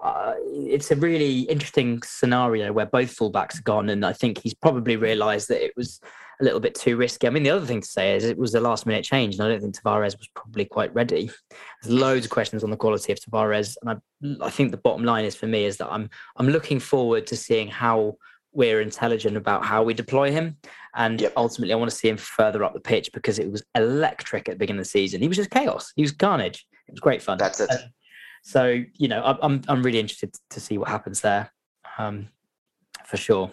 uh, it's a really interesting scenario where both fullbacks are gone, and I think he's probably realised that it was a little bit too risky. I mean, the other thing to say is it was a last minute change, and I don't think Tavares was probably quite ready. There's loads of questions on the quality of Tavares, and I, I think the bottom line is for me is that I'm I'm looking forward to seeing how we're intelligent about how we deploy him. And Yep. ultimately, I want to see him further up the pitch because it was electric at the beginning of the season. He was just chaos. He was carnage. It was great fun. That's it. And so, you know, I'm, I'm, I'm really interested to see what happens there um, for sure.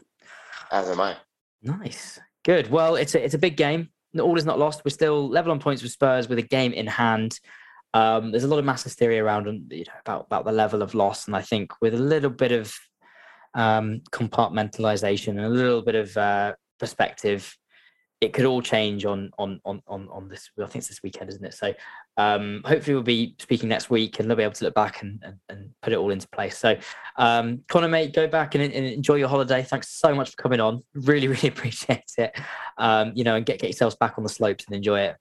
As am I. Nice. Good. Well, it's a, it's a big game. All is not lost. We're still level on points with Spurs with a game in hand. Um, there's a lot of mass hysteria around and you know about about the level of loss, and I think with a little bit of um, compartmentalization and a little bit of uh, perspective, it could all change on on on on on this. I think it's this weekend, isn't it? So um, hopefully we'll be speaking next week, and they'll be able to look back and and, and put it all into place. So um, Connor, mate, go back and, and, enjoy your holiday. Thanks so much for coming on. Really, really appreciate it. Um, you know, and get get yourselves back on the slopes and enjoy it.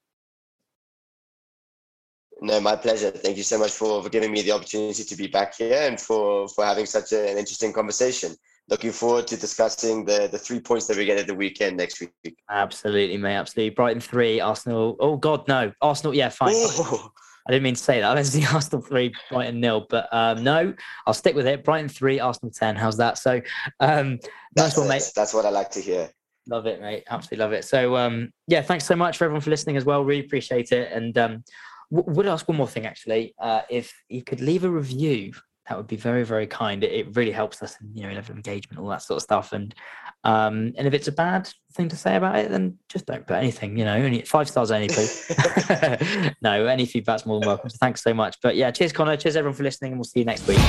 No, my pleasure. Thank you so much for, for giving me the opportunity to be back here and for, for having such an interesting conversation looking forward to discussing the the three points that we get at the weekend next week. Absolutely, mate. Absolutely. Brighton three, Arsenal. Oh God, no. Arsenal. Yeah, fine. I didn't mean to say that. Let's see Arsenal three, Brighton nil. But um, no, I'll stick with it. Brighton three, Arsenal ten. How's that? So um, nice one, mate. That's what I like to hear. Love it, mate. Absolutely love it. So um, yeah, thanks so much for everyone for listening as well. Really appreciate it. And um, w- would ask one more thing actually. Uh, if you could leave a review that would be very very kind. It, it really helps us in you know level of engagement all that sort of stuff. And um and if it's a bad thing to say about it then just don't put anything you know only five stars only please. No any feedback's more than welcome. So thanks so much. But yeah cheers connor. Cheers everyone for listening and we'll see you next week